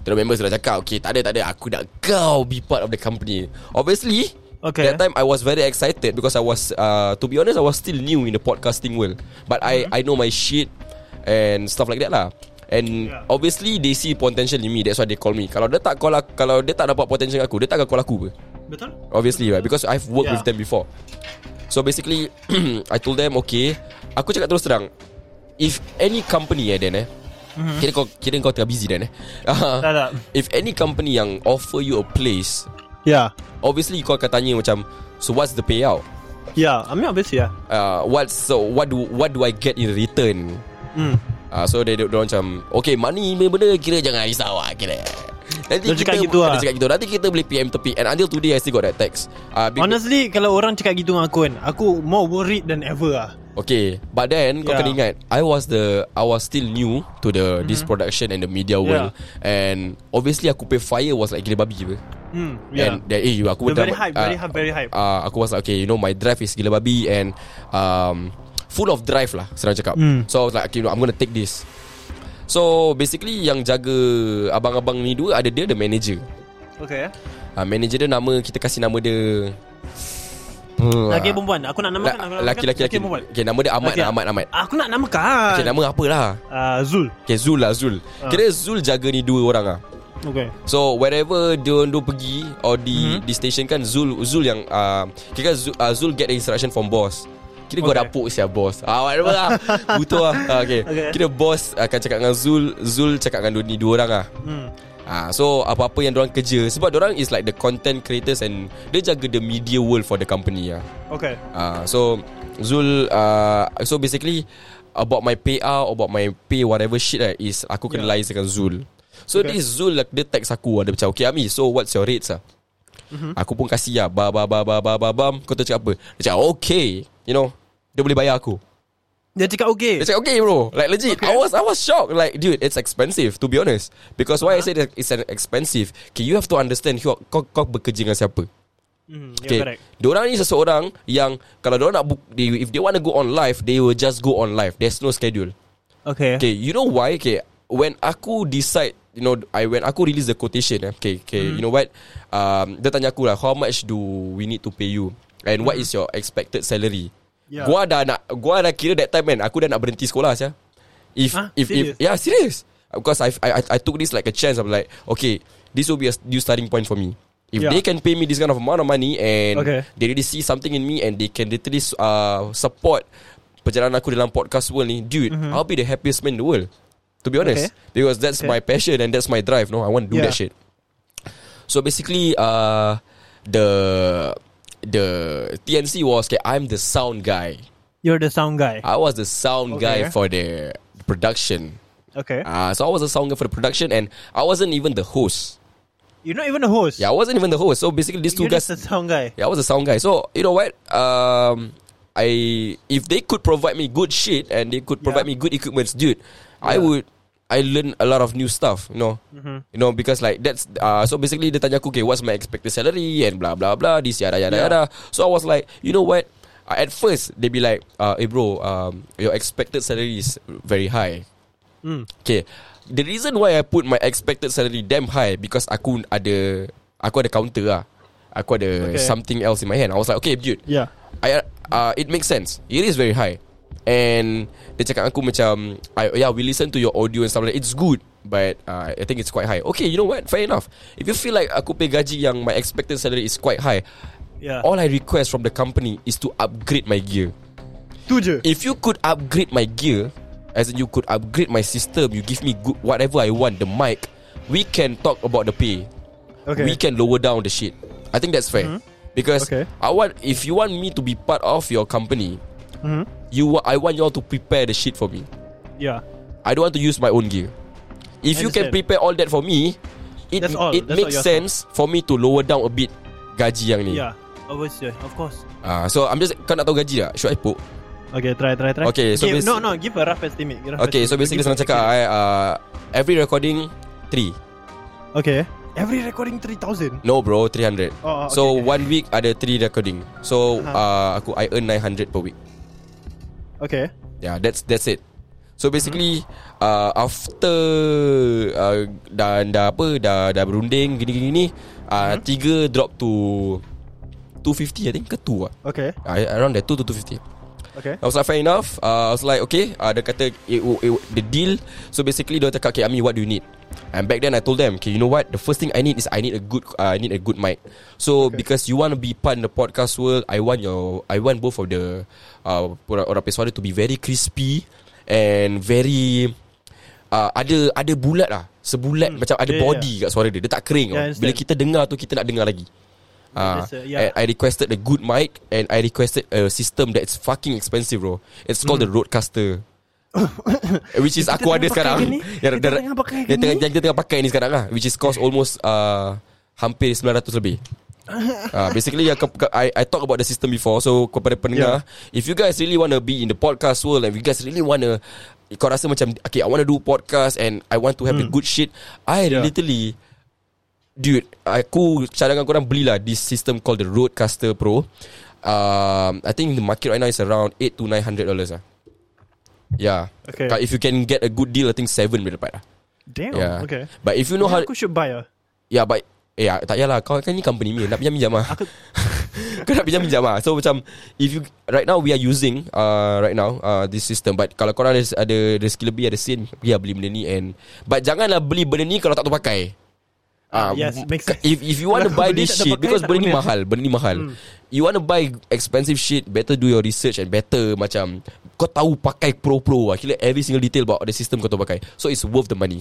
The members dah cakap Okay tak ada tak ada Aku nak kau be part of the company Obviously Okay. That time I was very excited Because I was uh, To be honest I was still new In the podcasting world But I I know my shit And stuff like that lah And Yeah. obviously They see potential in me That's why they call me Kalau dia tak call aku, Kalau dia tak dapat potential aku Dia tak akan call aku Betul? Obviously right Because I've worked Yeah. with them before So basically I told them okay Aku cakap terus terang If any company eh Dan eh mm-hmm. Kira kau Kira kau tengah busy Dan eh Tak tak. If any company yang Offer you a place Yeah. Obviously kau akan tanya macam So what's the payout Yeah, I mean obviously yeah. uh, What's so What do What do I get in return Hmm. uh, So they, dia macam Okay money punya benda Kira jangan risau lah Kira Nanti Dia kita cakap gitu lah. Dia cakap gitu Nanti kita boleh PM tepi And until today I still got that text uh, Honestly, kalau orang cakap gitu dengan aku kan, aku more worried than ever lah. Okay But then Kau Yeah. kena ingat I was the I was still new To the This production And the media world And Obviously aku pay fire Was like gila babi apa Hmm. Yeah. And that, eh, aku You're very hype, very ah, hype, very hype. uh, Aku was like Okay you know my drive is gila babi And um, Full of drive lah Senang cakap Hmm. So I was like okay, you know, I'm gonna take this So basically Yang jaga Abang-abang ni dua Ada dia the manager Okay. uh, Manager dia nama Kita kasih nama dia Hmm, Laki ah. perempuan. Aku nak namakan. Laki-laki laki. perempuan. Okay nama dia Ahmad Laki. Ahmad Ahmad Aku nak namakan. Okay nama apa lah Uh, Zul. Okay Zul lah Zul Ah. Kira Zul jaga ni dua orang lah Okay. So wherever dia orang dua pergi Or di Mhm. di station kan Zul Zul yang uh, Kira Zul, uh, Zul get the instruction from boss Kira okay. gua dapuk siap bos Ah whatever lah Butuh lah ah, okay. Okay. Kira bos akan cakap dengan Zul Zul cakap dengan dua ni dua orang lah Hmm. Ah, so apa-apa yang orang kerja sebab orang is like the content creators and dia jaga the media world for the company ah. Okay. Ah, so Zul uh, so basically about my payout about my pay whatever shit right is aku kena Yeah. liaise dengan Zul. So Okay. this Zul like, dia text aku ada macam okay Ami so what's your rates ah? Mm-hmm. Aku pun kasih lah ba ba ba ba ba ba bam kau tahu cakap apa? Dia cakap okay you know dia boleh bayar aku. Dia cakap okay. Dia cakap okay bro Like legit Okay. I was I was shocked Like dude it's expensive To be honest Because why I say that It's an expensive Okay you have to understand Kau, kau, kau bekerja dengan siapa yeah, Okay correct. Diorang ni seseorang Yang Kalau diorang nak book they, If they want to go on live They will just go on live There's no schedule Okay. Okay you know why Okay When aku decide You know I When aku release the quotation eh, Okay okay Hmm. You know what um, Dia tanya aku lah How much do we need to pay you And what is your expected salary Hmm. Yeah. Gua dah nak Gua dah kira that time man Aku dah nak berhenti sekolah sia. If Huh? if Serious? if yeah serious Because I I I took this like a chance I'm like Okay This will be a new starting point for me If Yeah. they can pay me this kind of amount of money And Okay. They really see something in me And they can literally uh, Support Perjalanan aku dalam podcast world ni Dude I'll be the happiest man in the world To be honest. Okay. Because that's Okay. my passion And that's my drive no I want to do Yeah. that shit So basically uh, The The TNC was okay, I'm the sound guy You're the sound guy. I was the sound Okay. guy for the production Okay. uh, So I was the sound guy for the production And I wasn't even the host You're not even a host. Yeah I wasn't even the host So basically these two You're guys just the sound guy. Yeah, I was a sound guy. So you know what? Um, I if they could provide me good shit and they could provide Yeah. me good equipments, dude, I Yeah. would. I learn a lot of new stuff, you know. Mm-hmm. You know because like that's uh so basically dia tanya aku okay what's my expected salary and blah blah blah this yada yada Yeah. yada. So I was like, you know what? Uh, at first they be like, uh, hey bro, um, your expected salary is very high. Hmm. Okay. The reason why I put my expected salary damn high because aku ada aku ada counter lah. Aku ada Okay. something else in my hand. I was like, okay, dude. Yeah. I uh, it makes sense. It is very high. And dia cakap aku macam, I, yeah, we listen to your audio and stuff like that. It's good, but uh, I think it's quite high. Okay, you know what? Fair enough. If you feel like aku pay gaji yang my expected salary is quite high, Yeah. all I request from the company is to upgrade my gear. Tu je. If you could upgrade my gear As in you could upgrade my system You give me good whatever I want The mic We can talk about the pay Okay. We can lower down the shit I think that's fair Because Okay. I want if you want me to be part of your company, Mhm. You wa- I want you all to prepare the shit for me. Yeah. I don't want to use my own gear. If you can prepare all that for me, it all. it That's makes sense for me to lower down a bit gaji yang ni. Yeah. Obviously, of course. Ah, so I'm just kau nak tahu gaji tak? Should I put? Okay, try, try, try. Okay, so basi- no, no, give a rough estimate. Give rough Okay, so estimate. basically Give senang a- cakap I, uh, every recording 3. Okay. Every recording 3,000. No bro, 300. Oh, okay, so okay. one week ada 3 recording. So Uh-huh. uh, aku I earn 900 per week. Okay. Yeah, that's that's it. So basically uh, after uh, dah dah apa dah dah berunding gini-gini ni uh, tiga drop to 250 I think ke 2 ah. Okay. Uh, around that 2 to 250. Okay. I was like fair enough. Uh, I was like okay, uh, dia kata it, it, it, the deal. So basically dia cakap okay, Ami what do you need? And back then I told them, okay, you know what? The first thing I need is I need a good uh, I need a good mic. So okay. because you want to be part in the podcast world, I want your I want both of the uh, orang suara to be very crispy and very uh, ada ada bulat lah. Sebulat hmm. macam ada Yeah, body kat suara dia. Dia tak kering. Yeah. Bila kita dengar tu kita nak dengar lagi. Uh, yeah. I requested a good mic and I requested a system that's fucking expensive bro. It's called the Rodecaster. Which is aku ada tengah sekarang. ni? Yang Kita tengah pakai ke yang tengah ni? yang kita tengah pakai ni sekarang lah. Which is cost almost uh, hampir 900 lebih. uh, basically yeah, I I talk about the system before so kepada pendengar if you guys really want to be in the podcast world and if you guys really want to kau rasa macam okay I want to do podcast and I want to have the good shit I Yeah. literally Dude Aku cadangkan korang belilah This system called the Rodecaster Pro. Um, I think the market right now Is around 8 to 900 dollars lah. Yeah. Okay. If you can get a good deal I think 7 boleh dapat lah. Damn. Yeah. Okay. But if you know how Aku should buy ah. Yeah but Eh tak payahlah. Kau kan ni company ni Nak pinjam-pinjam lah. Aku Kau nak pinjam-pinjam lah. So macam If you Right now we are using uh, Right now uh, This system. But kalau korang ada, ada rezeki lebih Ada sen Pergi lah beli benda ni. And But janganlah beli benda ni Kalau tak tahu pakai Ah, Yes, makes sense. If if you want to buy this shit Because benda ni mahal Benda ni mahal You want to buy expensive shit Better do your research And better macam Kau tahu pakai pro-pro lah Kira every single detail About the system kau tahu pakai So it's worth the money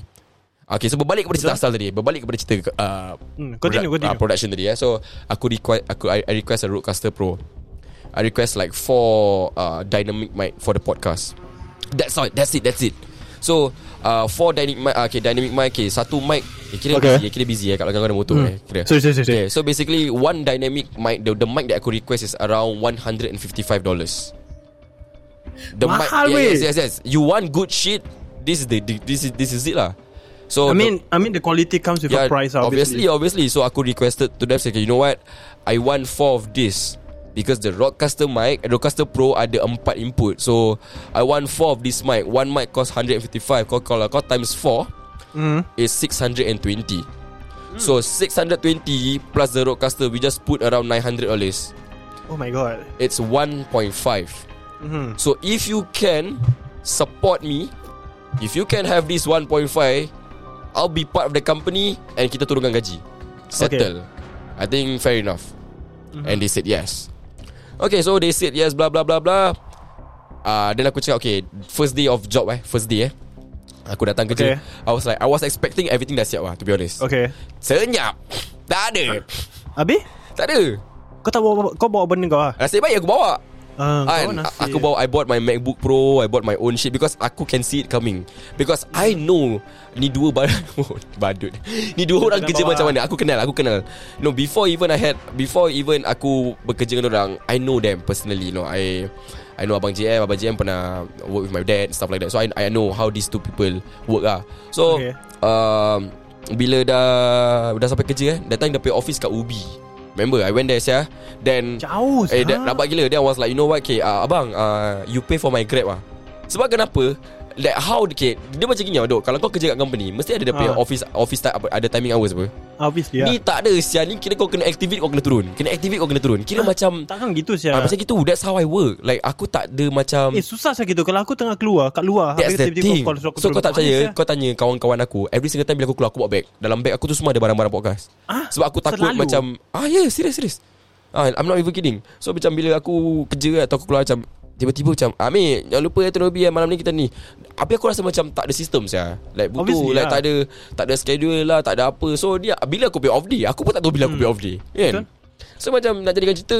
Okay so berbalik kepada cerita asal tadi Berbalik kepada cerita uh, Hmm, continue, continue. Uh, production tadi eh. So aku request aku I, I request a Rodecaster Pro. I request like four uh, dynamic mic for the podcast. That's all. That's it. That's it. So uh, four dynamic mic. Uh, okay, dynamic mic. Okay, satu mic. Eh, kira Okay. busy. Eh, kira busy eh. Kalau kau ada motor eh. Kira. Sorry, sorry, sorry. Okay, so basically one dynamic mic. The, the mic that aku request is around one hundred and fifty five dollars. The Mahal, mic. weh. yes, yes, yes. You want good shit? This is the this is this is it lah. So I the- mean, I mean the quality comes with a price. obviously, Obviously. obviously. So aku requested to them say, okay, you know what? I want four of this because the Rodecaster mic, Rodecaster Pro ada empat input. So I want four of this mic. One mic cost 155. Kau kalau kau times four Mm. is 620. So 620 plus the Rodecaster, we just put around 900 dollars. Oh my god. It's 1.5. Mhm. So if you can support me, if you can have this 1.5, I'll be part of the company and kita turunkan gaji. Settle. I think fair enough. And they said yes. Okay, so they said yes, blah blah blah blah. Ah, uh, then aku cakap okay, first day of job eh, first day eh. Aku datang kerja. Okay. I was like, I was expecting everything dah siap lah, to be honest. Okay. Senyap. Tak ada. Habis? Tak ada. Kau tak bawa kau bawa benda kau ah? Nasib baik aku bawa. Ah, kau And aku bawa I bought my MacBook Pro I bought my own shit Because aku can see it coming. Because I know Ni dua badut Badut. Ni dua orang kerja bawa. macam mana? Aku kenal Aku kenal. No before even I had Before even aku Bekerja dengan orang I know them personally. No I I know Abang JM Abang JM pernah Work with my dad Stuff like that. So I, I know how these two people Work lah. So Okay. um, Bila dah Dah sampai kerja eh time dia pergi office kat Ubi Remember I went there sia Then Jauh Eh, sah. that, rapat gila. Then I was like You know what? Okay, uh, Abang uh, You pay for my grab lah Sebab kenapa Like how okay, Dia macam gini dok. Kalau kau kerja kat company Mesti ada dia punya Ah. office Office time, Ada timing hours apa? Obviously Ni tak ada Sial ni kira kau kena activate Kau kena turun. Kena activate kau kena turun. Kira macam Takkan gitu ah, sia. Macam gitu. That's how I work. Like aku tak ada macam Eh susah saya gitu. Kalau aku tengah keluar Kat luar That's the thing. kau aku So kau tak percaya. Kau tanya kawan-kawan aku. Every single time bila aku keluar Aku bawa bag. Dalam bag aku tu semua ada barang-barang podcast. Ah, Sebab aku takut selalu? macam Ah ya yeah, serius serius. Ah, I'm not even kidding. So macam bila aku kerja Atau aku keluar macam Tiba-tiba macam Amir Jangan lupa ya turun lebih Malam ni kita ni Habis aku rasa macam Tak ada sistem saya Like butuh Obviously, Like lah. tak ada Tak ada schedule lah Tak ada apa So dia Bila aku pay off day Aku pun tak tahu bila aku Hmm. pay off day Kan Betul. So macam nak jadikan cerita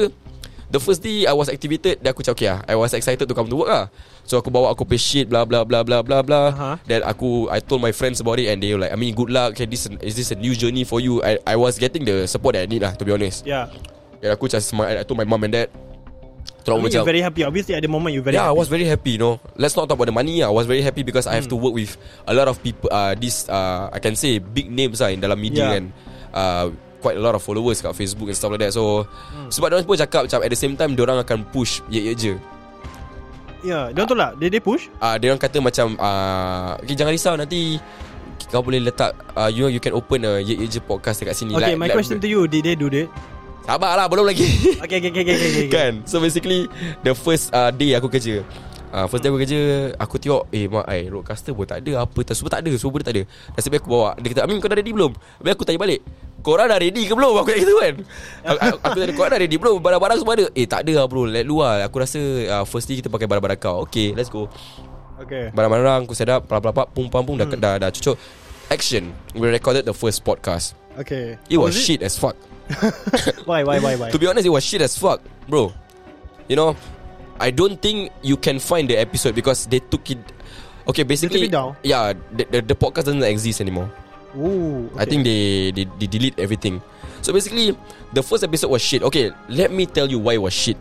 The first day I was activated Dan aku cakap okay lah I was excited to come to work lah So aku bawa aku pay sheet Blah blah blah blah blah blah Aha. Then aku I told my friends about it And they were like I mean good luck okay, this, Is this a new journey for you I, I was getting the support that I need lah To be honest Yeah. Dan aku macam semangat I told my mom and dad I Terus mean, macam you're very happy. Obviously, at the moment, you're very yeah, I happy. was very happy. You know, let's not talk about the money. I was very happy because I have to Hmm. work with a lot of people. Uh, this uh, I can say big names lah in dalam media Yeah. and uh, quite a lot of followers kat Facebook and stuff like that. So Hmm. sebab orang pun cakap macam at the same time orang akan push ye ye je. Yeah, dia tu lah. Dia dia push. Uh, dia orang kata macam uh, okay, jangan risau nanti kau boleh letak uh, you know you can open a ye ye je podcast dekat sini. Okay, my question to you, did they do that? Sabarlah belum lagi. Okay, okay, okay, okay, okay. okay. Kan? So basically The first uh, day aku kerja uh, First day aku kerja Aku tengok Eh mak ai Roadcaster pun tak ada Apa tak Semua tak ada Semua benda tak ada. Nasib baik aku bawa Dia kata Amin kau dah ready belum? Habis aku tanya balik Korang dah ready ke belum? Aku nak gitu kan? Aku, aku, tanya korang dah ready belum? Barang-barang semua ada? Eh tak ada lah bro. Let luar. Aku rasa uh, First day kita pakai barang-barang kau. Okay let's go. Okay. Barang-barang aku set up Pelap-pelap Pum pum dah, Hmm. dah, dah cucuk. Action. We recorded the first podcast. Okay. It How was shit as fuck Why, why, why, why? To be honest, it was shit as fuck, bro. You know, I don't think you can find the episode because they took it. Okay, basically, it down? yeah, the, the the podcast doesn't exist anymore. Ooh, I think they, they they delete everything. So basically, the first episode was shit. Okay, let me tell you why it was shit.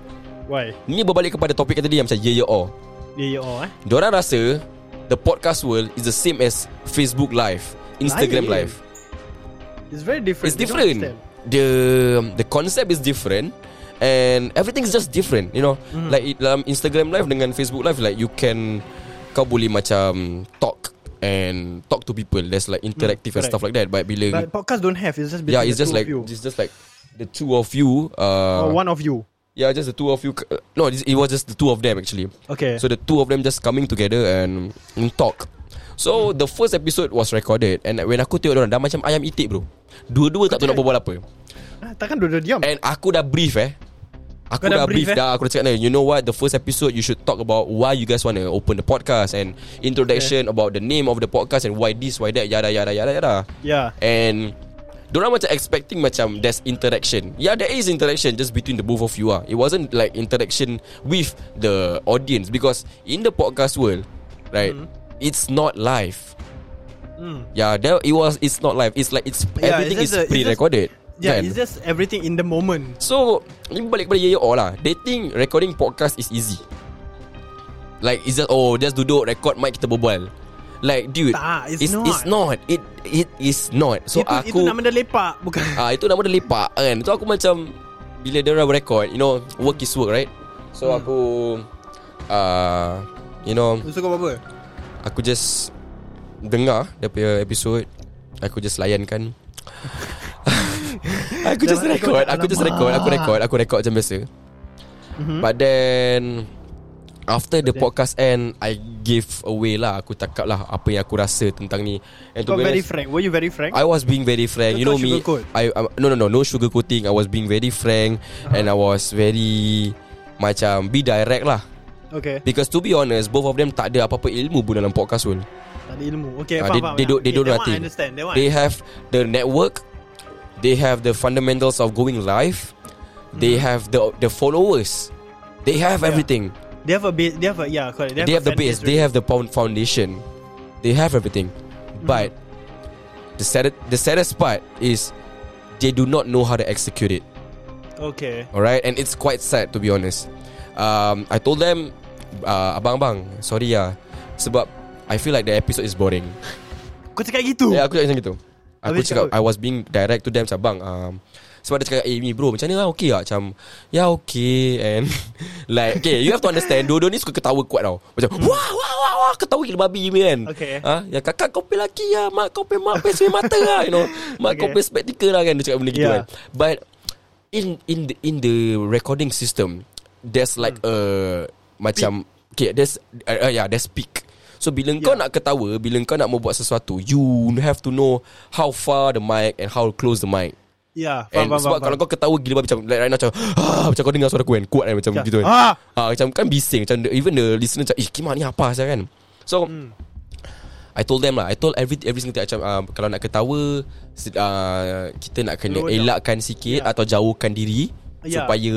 Why? Ni berbalik kepada topik tadi yang macam yeah yeah oh. Yeah, yeah, oh, eh? Diorang rasa the podcast world is the same as Facebook Live, Instagram. Live. It's very different. It's different. The the concept is different and everything is just different, you know. Hmm. Like dalam Instagram live dengan Facebook live like you can kau boleh macam talk and talk to people. There's like interactive and correct. stuff like that. But bila But podcast don't have. It's just yeah, it's just like you. it's just like the two of you. Uh, or one of you. yeah, just the two of you. uh, No, it was just the two of them actually. Okay. So the two of them just coming together and, and talk. So the first episode was recorded and when aku tengok orang dah macam ayam itik bro. Dua-dua tak tahu nak berbual apa. Ah, takkan dua-dua diam. And aku dah brief eh Aku Kau dah, dah brief, brief, eh? dah Aku dah cakap You know what The first episode You should talk about Why you guys want to open the podcast And introduction About the name of the podcast And why this Why that Yada yada yada yada Yeah. And Diorang macam expecting macam There's interaction Yeah there is interaction Just between the both of you ah. It wasn't like interaction With the audience Because In the podcast world Right It's not live Mm. Yeah there, It was It's not live It's like it's Yeah, Everything it's is a- it's just- pre-recorded Yeah, kan? it's just everything in the moment. So Ni balik kepada Ye Ye Oh lah They think recording podcast is easy Like it's just Oh just duduk record mic kita berbual Like dude Tak, it's it's, not. it's not It it is not So itu, aku itu nama dia lepak, bukan? ah Itu nama dia lepak kan So aku macam Bila dia orang record You know Work is work right So Hmm. aku uh, You know Musuh kau apa? Aku just Dengar Dia punya episode Aku just layankan Aku just record. Aku just record Aku record Aku record macam biasa Mhm. But then After the podcast end I give away lah Aku cakap lah Apa yang aku rasa tentang ni And to Kau be very honest, frank. Were you very frank? I was being very frank You Kau know me? I, I No no no No sugar coating I was being very frank Uh-huh. And I was very Macam Be direct lah okay. Because to be honest Both of them tak ada apa-apa ilmu pun dalam podcast pun Tak ada ilmu. Okay, ah, faham, they- faham. they don't- they Okay, don't that know one I nothing. understand. That. They have the network. They have the fundamentals of going live. They mm. have the the followers. They have Yeah. everything. They have a base. They have a yeah, correct. They have, a the fan base. They have the foundation. They have everything. Mm. But the sad the saddest part is they do not know how to execute it. Okay. All right, and it's quite sad to be honest. Um, I told them, uh, abang abang, sorry ya, sebab I feel like the episode is boring. Kau cakap gitu. Ya aku cakap macam gitu Aku Habis cakap I was being direct to them Macam bang um, Sebab dia cakap Eh ni bro Macam mana lah okay lah Macam Ya okay And Like Okay you have to understand Dua-dua ni suka ketawa kuat tau Macam Wah wah wah wah Ketawa gila babi ni kan Okay. ha? Ya kakak kau pay laki lah Mak kau pay mak pay seri mata lah You know Mak Okay. kau pay spectacle lah kan Dia cakap benda gitu Yeah. kan But In in the, in the recording system There's like a Macam Okay there's uh, uh, Yeah there's peak So bila yeah. kau Yeah. nak ketawa Bila kau nak membuat sesuatu You have to know How far the mic And how close the mic Yeah, And faham, faham, sebab faham, kalau kau ketawa gila macam like right now macam ah, macam kau dengar suara aku kan kuat kan macam Macam, gitu kan. ah! Ah macam kan bising macam the, even the listener macam eh kimak ni apa sah kan. So Hmm. I told them lah I told every every single thing macam uh, Kalau nak ketawa uh, Kita nak kena down. elakkan sikit Ya. Atau jauhkan diri Ya. Supaya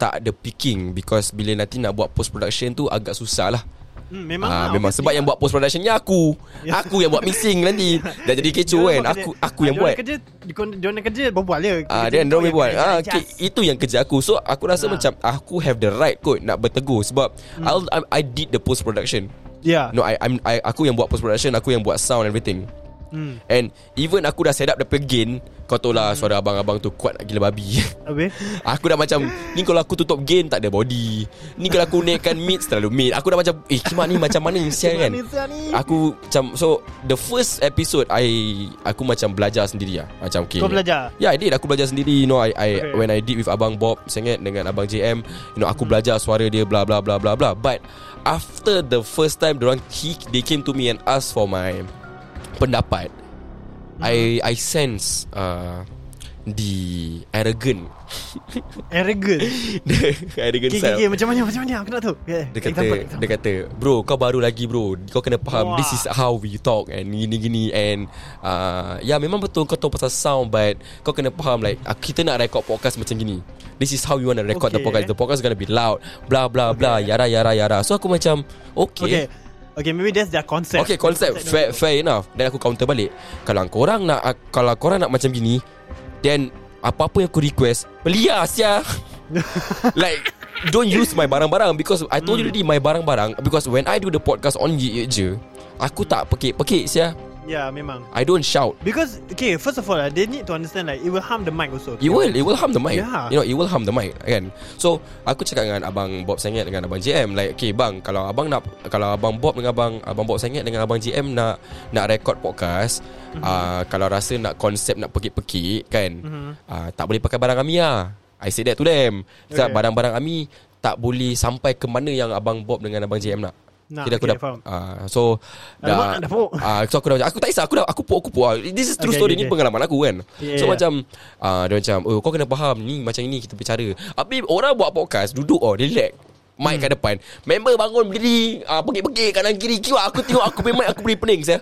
Tak ada picking Because bila nanti nak buat post production tu Agak susah lah Hmm, memang Ah, lah, memang sebab yang lah. buat post production ni aku. Ya. Aku yang buat mixing nanti. Dah jadi kecoh kan. Aku kerja- aku Ah, yang buat. kerja Diorang nak kerja Berbual je Ah, Kerja dia dia yang buat. Ah, adjust. okay, itu yang kerja aku. So aku rasa Ah. macam aku have the right kot nak bertegur sebab I'll, I, I did the post production. Ya No, I I'm I, aku yang buat post production, aku yang buat sound everything. Hmm. And even aku dah set up the gain Kau tahu lah suara abang-abang tu kuat gila babi. Habis? Aku dah macam Ni kalau aku tutup gain tak ada body. Ni kalau aku naikkan mid terlalu mid. Aku dah macam Eh kimak ni macam mana ni sial kan? ni? Aku macam So the first episode I Aku macam belajar sendiri lah. Macam okay. Kau belajar? Ya yeah, I did. Aku belajar sendiri You know I, I Okay. When I did with Abang Bob Sengit dengan Abang JM You know aku belajar suara dia Bla bla bla bla bla. But After the first time Diorang he, They came to me and asked for my Pendapat I I sense uh, The Arrogant. Arrogant? The arrogant Okay, okay, okay, macam mana, macam mana? Aku nak tahu. Okay. dia kata example, Dia kata Bro kau baru lagi bro. Kau kena faham. Wah. This is how we talk And gini-gini And uh, Ya memang betul Kau tahu pasal sound But Kau kena faham like uh, Kita nak record podcast macam gini. This is how you want to record the Okay. podcast. The podcast is gonna be loud. Blah blah blah. Yara yara yara. So aku macam Okay. Okay Okay, maybe that's their concept. Okay concept. Fair, fair enough. Dan aku counter balik. Kalau korang nak Kalau korang nak macam gini Then Apa-apa yang aku request Belia sia Like Don't use my barang-barang Because I told you Hmm. already My barang-barang Because when I do the podcast On Ye Ye Je Aku tak pekik-pekik sia Yeah, memang. I don't shout. Because Okay first of all uh, They need to understand like It will harm the mic also. It will It will harm the mic. Yeah. You know it will harm the mic Kan? So Aku cakap dengan Abang Bob Sengit Dengan Abang JM Like okay bang Kalau abang nak Kalau Abang Bob dengan Abang Abang Bob Sengit Dengan Abang JM Nak Nak record podcast Mhm. uh, Kalau rasa nak konsep Nak pekik-pekik Kan? Mhm. uh, Tak boleh pakai barang Ami lah. I say that to them. Sebab Okay. barang-barang Ami Tak boleh sampai ke mana Yang Abang Bob dengan Abang JM nak Nak, Kira aku okay, dah faham. uh, So dah pok. uh, So aku dah macam Aku tak kisah Aku dah aku pok aku pok This is true Okay, story okay, Ni okay. pengalaman aku kan Yeah, So yeah. macam uh, Dia macam Oh kau kena faham Ni macam ini kita bicara Habis orang buat podcast Duduk oh Relax Mic Hmm. kat depan Member bangun berdiri uh, Pekik-pekik kanan kiri Kiwa aku tengok Aku punya mic Aku beri pening saya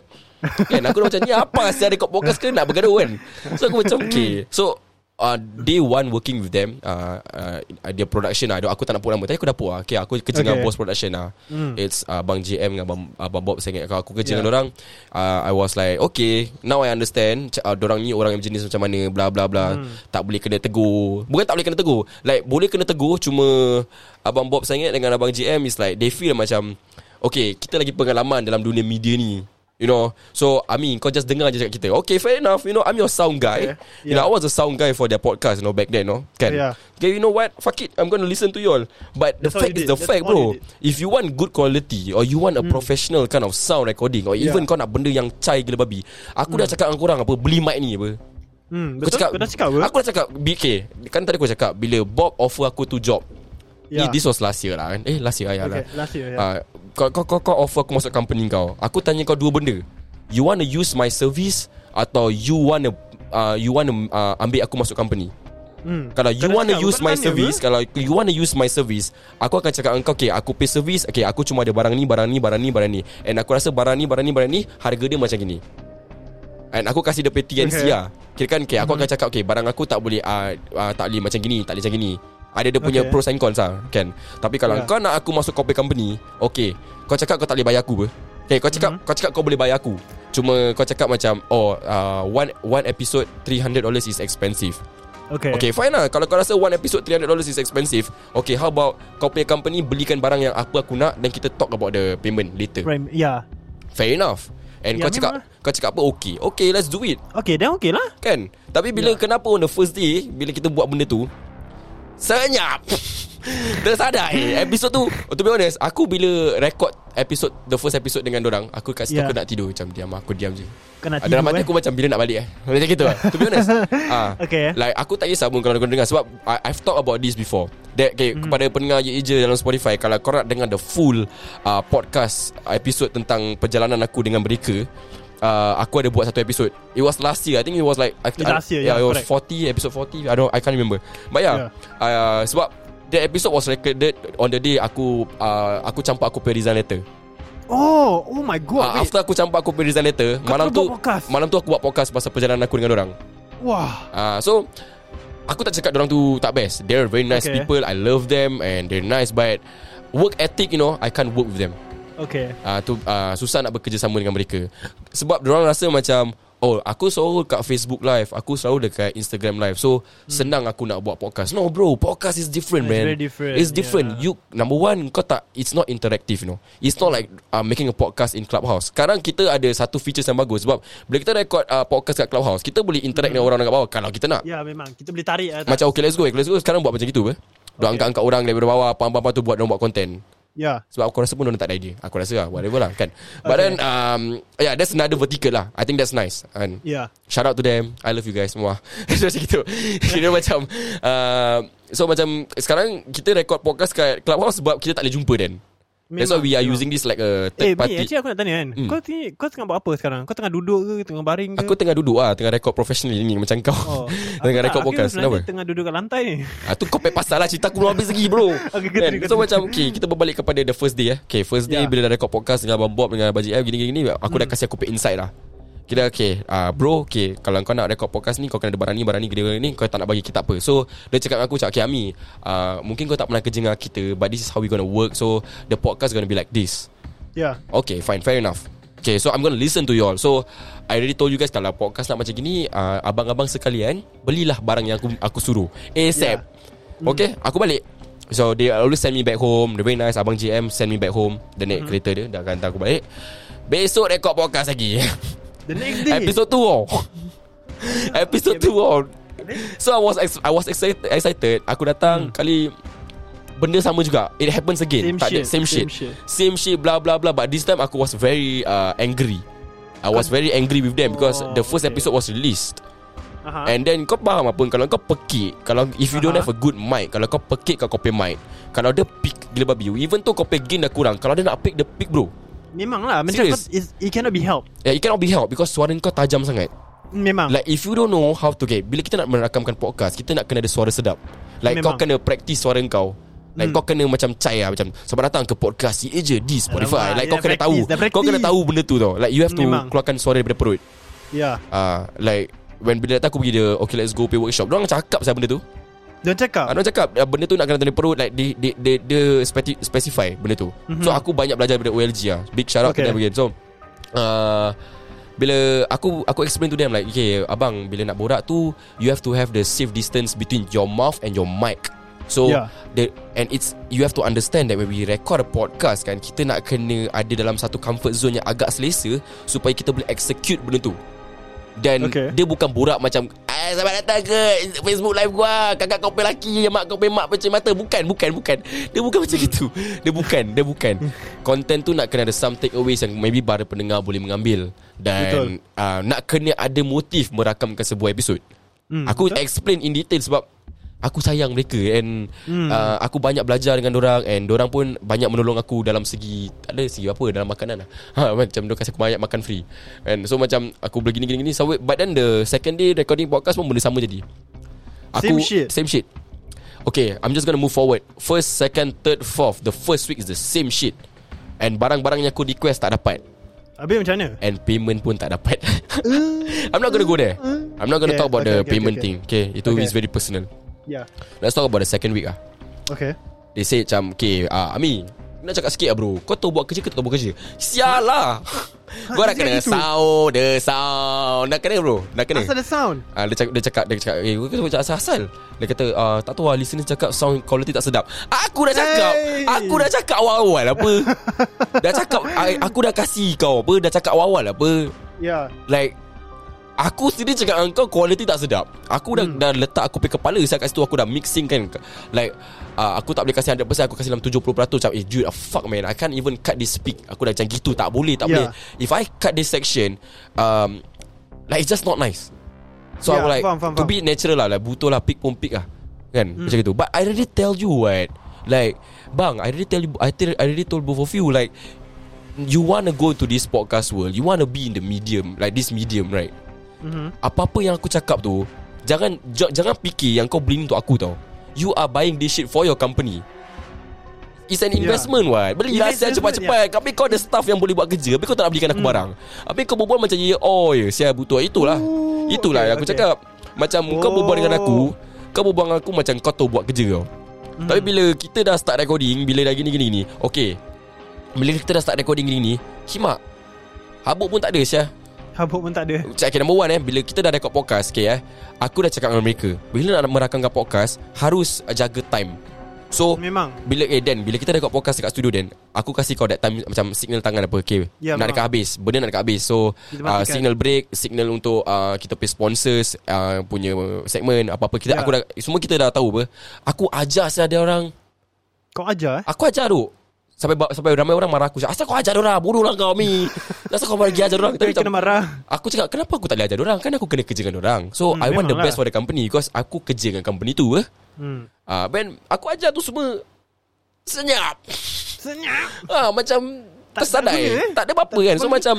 Kan aku dah macam ni Apa saya record podcast ke Nak bergaduh kan So aku macam Okay So Uh, day one working with them uh, uh, Dia production lah Aku tak nak put nama Tapi aku dah lah okay, Aku kerja dengan Okay. post production lah Hmm. It's uh, Bang JM dengan Abang, Abang Bob Sangat Kalau aku kerja Yeah. dengan orang uh, I was like Okay Now I understand uh, Dorang ni orang yang jenis macam mana Bla bla bla Hmm. Tak boleh kena tegur Bukan tak boleh kena tegur Like boleh kena tegur Cuma Abang Bob Sangat dengan Abang JM Is like They feel macam Okay Kita lagi pengalaman Dalam dunia media ni You know So I mean Kau just dengar je cakap kita Okay fair enough You know I'm your sound guy Okay. You know Yeah. I was a sound guy For their podcast You know back then no? Kan Yeah. Okay you know what Fuck it I'm gonna listen to you all But the That's all fact is the That's fact bro. If you want good quality Or you want a professional kind of sound recording Or even Yeah. kau nak benda yang cai gila babi Aku dah cakap dengan korang apa Beli mic ni apa Hmm, betul. cakap Kau dah cakap apa? Aku dah cakap BK Kan tadi aku cakap Bila Bob offer aku tu job Yeah. This was last year lah kan Eh last year ya Okay, lah last year, yeah. Ah, kau, kau, kau, kau offer aku masuk company kau. Aku tanya kau dua benda. You want to use my service Atau you want to uh, You want to uh, ambil aku masuk company? Hmm. Kalau you want to use my service apa? Kalau you want to use my service Aku akan cakap dengan kau Okay aku pay service. Okay aku cuma ada barang ni Barang ni Barang ni Barang ni. And aku rasa barang ni Barang ni Barang ni Harga dia macam gini. And aku kasih dia pay TNC Okay. lah. Kira kan okay, Aku akan cakap Okay barang aku tak boleh uh, uh, Tak boleh macam gini Tak boleh macam gini Ada dia punya Okay. pros and cons lah Kan? Tapi kalau Yeah. kau nak aku masuk corporate company Okay. Kau cakap kau tak boleh bayar aku ber Okay kau cakap Kau cakap kau boleh bayar aku. Cuma kau cakap macam Oh uh, one one episode $300 is expensive. Okay. Okay fine lah. Kalau kau rasa one episode $300 is expensive Okay how about Kau punya company Belikan barang yang apa aku nak Dan kita talk about the payment later. Right, yeah. Fair enough. And Ya, kau cakap memang Kau cakap apa? Okay. Okay let's do it. Okay, then okay lah. Kan? Tapi bila Ya. kenapa on the first day Bila kita buat benda tu Senyap Tersadar eh Episode tu To be honest Aku bila record Episode The first episode dengan dorang Aku kat situ Ya. aku nak tidur Macam diam Aku diam je Kau nak Dalam tidur, hati eh? aku macam Bila nak balik eh Macam gitu lah To be honest ah, Okay. Like aku tak kisah pun Kalau kau dengar Sebab I, I've talked about this before That okay, Mhm. Kepada pendengar Ye Je dalam Spotify Kalau korang dengar the full uh, Podcast Episode tentang Perjalanan aku dengan mereka uh, Aku ada buat satu episode It was last year I think it was like I, last year, yeah, yeah, It was correct. 40 Episode 40 I don't I can't remember But yeah, Uh, Sebab The episode was recorded On the day aku uh, Aku campak aku resign letter Oh, oh my god. uh, wait. After aku campak aku punya resign letter Kau Malam tu podcast? Malam tu aku buat podcast Pasal perjalanan aku dengan orang Wah. uh, So Aku tak cakap orang tu tak best They're very nice Okay. people I love them And they're nice But Work ethic you know I can't work with them Okay. uh, tu uh, Susah nak bekerja sama dengan mereka. Sebab orang rasa macam Oh aku selalu kat Facebook live Aku selalu dekat Instagram live. So senang aku nak buat podcast. No bro Podcast is different Hmm. It's man. very different, It's different. yeah. You Number one Kau tak It's not interactive you know. It's not like uh, Making a podcast in Clubhouse. Sekarang kita ada Satu features yang bagus. Sebab Bila kita record uh, podcast kat Clubhouse Kita boleh interact dengan orang dekat bawah. Kalau kita nak. Ya memang. Kita boleh tarik atas. Macam okay let's go. Let's go. Sekarang buat macam gitu Dia Okay. angkat-angkat orang Daripada bawah Apa-apa tu buat Dia buat content Ya. sebab aku rasa pun Diorang tak ada idea. Aku rasa lah Whatever lah kan. But then um, Yeah that's another vertical lah. I think that's nice And Ya. Shout out to them. I love you guys semua. So macam gitu. Kira macam uh, So macam Sekarang kita record podcast kat Clubhouse Sebab kita tak boleh jumpa That's why we are using this like a Eh, third Mi, party actually aku nak tanya kan. Hmm. Kau ti- kau tengah buat apa sekarang? Kau tengah duduk ke, tengah baring ke? Aku tengah duduk lah Tengah record professionally ni Macam kau Oh, Tengah record podcast Kenapa? tengah duduk kat lantai ni. Ah, tu kau pay pasal lah Cerita aku belum habis lagi bro Okay, kan? So macam okay, Kita berbalik kepada the first day eh. Okay first day Ya. Bila dah record podcast Dengan Abang Bob Dengan Abang JF Gini-gini Aku dah kasih aku pay insight lah Kira okay uh, Bro okay Kalau kau nak record podcast ni Kau kena ada barang ni Barang ni gede ni Kau tak nak bagi kita apa. So dia cakap dengan aku Cakap okay Ami uh, Mungkin kau tak pernah kerja dengan kita But this is how we gonna work. So the podcast gonna be like this. Ya. Okay fine fair enough. Okay so I'm gonna listen to you all. So I already told you guys Kalau podcast nak macam gini uh, Abang-abang sekalian Belilah barang yang aku aku suruh. ASAP Okay Aku balik. So they always send me back home. They're very nice Abang GM send me back home. The naik kereta dia Dah hantar aku balik. Besok record podcast lagi The next day. Episode 2 oh. Episode 2 oh. So I was ex- I was excited, excited. Aku datang kali benda sama juga. It happens again. Same tak ada, shit, same, shit. same shit. Same shit blah blah blah but this time aku was very uh, angry. I was very angry with them because Oh, the first okay. episode was released. Aha. And then kau faham apa Kalau kau pekik Kalau if you don't Aha. have a good mic Kalau kau pekik kau copy mic Kalau dia pick gila babi Even tu kau pay gain dah kurang Kalau dia nak pick Dia pick bro Memang lah. Macam Serious? kau, it cannot be helped. Yeah, it cannot be helped Because suara kau tajam sangat Memang. Like if you don't know how to get Bila kita nak merakamkan podcast Kita nak kena ada suara sedap Like Memang. kau kena practice suara kau Like kau kena macam cai lah Macam Selamat datang ke podcast Si je di Spotify Alamak, Like kau kena tahu practice, dah Kau kena tahu benda tu tau Like you have to Memang. Keluarkan suara daripada perut Ya. Ah, Like When bila datang aku pergi dia Okay let's go pay workshop Diorang cakap saya benda tu Dia cakap. Ah, Diorang cakap ah, Benda tu nak kena dari perut Like dia, dia, dia, dia speci- specify benda tu So aku banyak belajar daripada OLG lah Big shout out. Okay. to them again So uh, Bila aku aku explain to them like Okay abang Bila nak borak tu You have to have the safe distance Between your mouth and your mic So Yeah. the, And it's You have to understand that When we record a podcast kan Kita nak kena Ada dalam satu comfort zone Yang agak selesa Supaya kita boleh execute benda tu dan Okay. dia bukan borak macam Ah, selamat datang ke Facebook live gua. Kakak kau pay laki Mak kau mak pecah mata. Bukan, bukan, bukan. Dia bukan macam itu Dia bukan, dia bukan. Content tu nak kena ada some takeaways Yang maybe para pendengar boleh mengambil. Dan uh, Nak kena ada motif Merakamkan sebuah episod Hmm, Aku betul. explain in detail sebab Aku sayang mereka And uh, Aku banyak belajar dengan orang And orang pun Banyak menolong aku Dalam segi Tak ada segi apa Dalam makanan lah. Ha, Macam dia kasi aku banyak makan free. And so macam Aku boleh gini-gini so, But then the Second day recording podcast pun Benda sama jadi. Same shit. Same shit. Okay I'm just gonna move forward. First, second, third, fourth. The first week is the same shit. And barang-barang yang aku request Tak dapat. Habis macam mana? And payment pun tak dapat. I'm not gonna go there. I'm not gonna Okay, talk about okay, the okay, payment okay, thing. Okay Itu Okay. is very personal Ya. Let's talk about the second week ah. Okay. They say macam Okay uh, Ami Nak cakap sikit lah bro Kau tahu buat kerja ke tak tahu buat kerja Sial lah Kau dah dia kena gitu? sound The sound Dah kena bro Dah kena Asal ada sound? Ah, dia cakap dia cakap dia cakap eh kau macam asal-asal. Dia kata ah, tak tahu lah listener cakap sound quality tak sedap. Aku dah cakap. Hey! Aku dah cakap awal-awal apa. dah cakap aku dah kasih kau apa dah cakap awal-awal apa. Ya. Like Aku sendiri cakap dengan kau Quality tak sedap. Aku dah, hmm. dah letak aku punya kepala Saya kat situ Aku dah mixing kan. Like uh, Aku tak boleh kasih 100% Aku kasih dalam 70% Macam eh dude uh, Fuck man I can't even cut this speak. Aku dah macam gitu Tak boleh Tak Yeah. boleh If I cut this section um, Like it's just not nice. So Yeah, aku like faham, faham, To be natural lah like, Butuh lah Pick pun pick lah Kan? Hmm. Macam gitu. But I already tell you what Like Bang I already tell you I, tell, I already told both of you Like You want to go to this podcast world You want to be in the medium Like this medium right Mhm. Apa-apa yang aku cakap tu Jangan j- Jangan fikir Yang kau beli ni untuk aku tau. You are buying this shit For your company. It's an investment yeah. what? Belilah sial Investment, cepat-cepat Tapi kau ada staff yang boleh buat kerja. Tapi kau tak nak belikan aku barang. Tapi kau berbual macam Ya oh ya Sial butuh. Itulah. Ooh, Itulah okay, yang aku okay. cakap. Macam kau berbual dengan aku Oh. Kau berbual dengan aku Macam kau tahu buat kerja kau. Tapi bila kita dah start recording Bila dah gini-gini Okay. Bila kita dah start recording gini-gini Himak Habuk pun tak ada Syah Habuk pun tak ada Cak okay, number one eh. Bila kita dah record podcast Okay eh. Aku dah cakap dengan mereka Bila nak merakamkan podcast Harus jaga time. So Memang. bila eh Dan Bila kita record podcast dekat studio Dan Aku kasih kau that time Macam signal tangan apa Okay. Ya, Nak memang. dekat habis Benda nak dekat habis. So uh. Signal break Signal untuk uh, Kita pay sponsors uh, Punya segmen Apa-apa. Kita Ya. Aku dah Semua kita dah tahu apa. Aku ajar saya ada orang. Kau ajar eh? Aku ajar tu Sampai sampai ramai orang marah aku. Asal kau ajar orang? Bodoh lah kau Mi. Asal kau pergi ajar orang? Tapi kena marah. Aku cakap kenapa aku tak boleh ajar orang? Kan aku kena kerja dengan orang. So Hmm, I want the best for the company Because aku kerja dengan company tu eh. hmm. Ah, Ben Aku ajar tu semua. Senyap. Senyap. Ah, Macam Tak- Tersadai. tak eh? Tak ada apa-apa Tak kan. So macam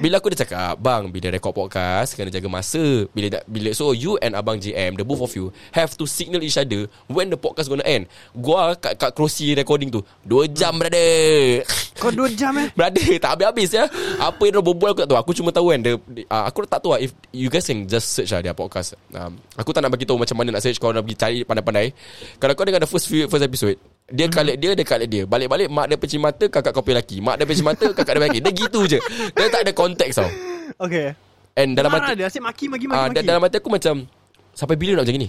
Bila aku dah cakap Bang Bila record podcast Kena jaga masa. Bila dah- bila So you and Abang JM The both of you Have to signal each other When the podcast gonna end. Gua kat, kat crossy recording tu 2 jam brother. Kau dua jam eh? Brother tak habis-habis ya. Apa yang dia berbual aku tak tahu. Aku cuma tahu kan dia, uh, Aku tak tahu lah If you guys can just search lah Dia podcast. Um, Aku tak nak bagi tahu Macam mana nak search Kau nak pergi cari pandai-pandai. Kalau kau dengar the first few, first episode dia Hmm. kalik dia Dia kalik dia. Balik-balik Mak dia peci mata Kakak kopi lelaki. Mak dia peci mata Kakak dia lelaki Dia gitu je. Dia tak ada konteks tau. Okay. And dalam hati dia asyik maki maki ah, maki. dan maki Dalam hati aku macam Sampai bila nak macam ni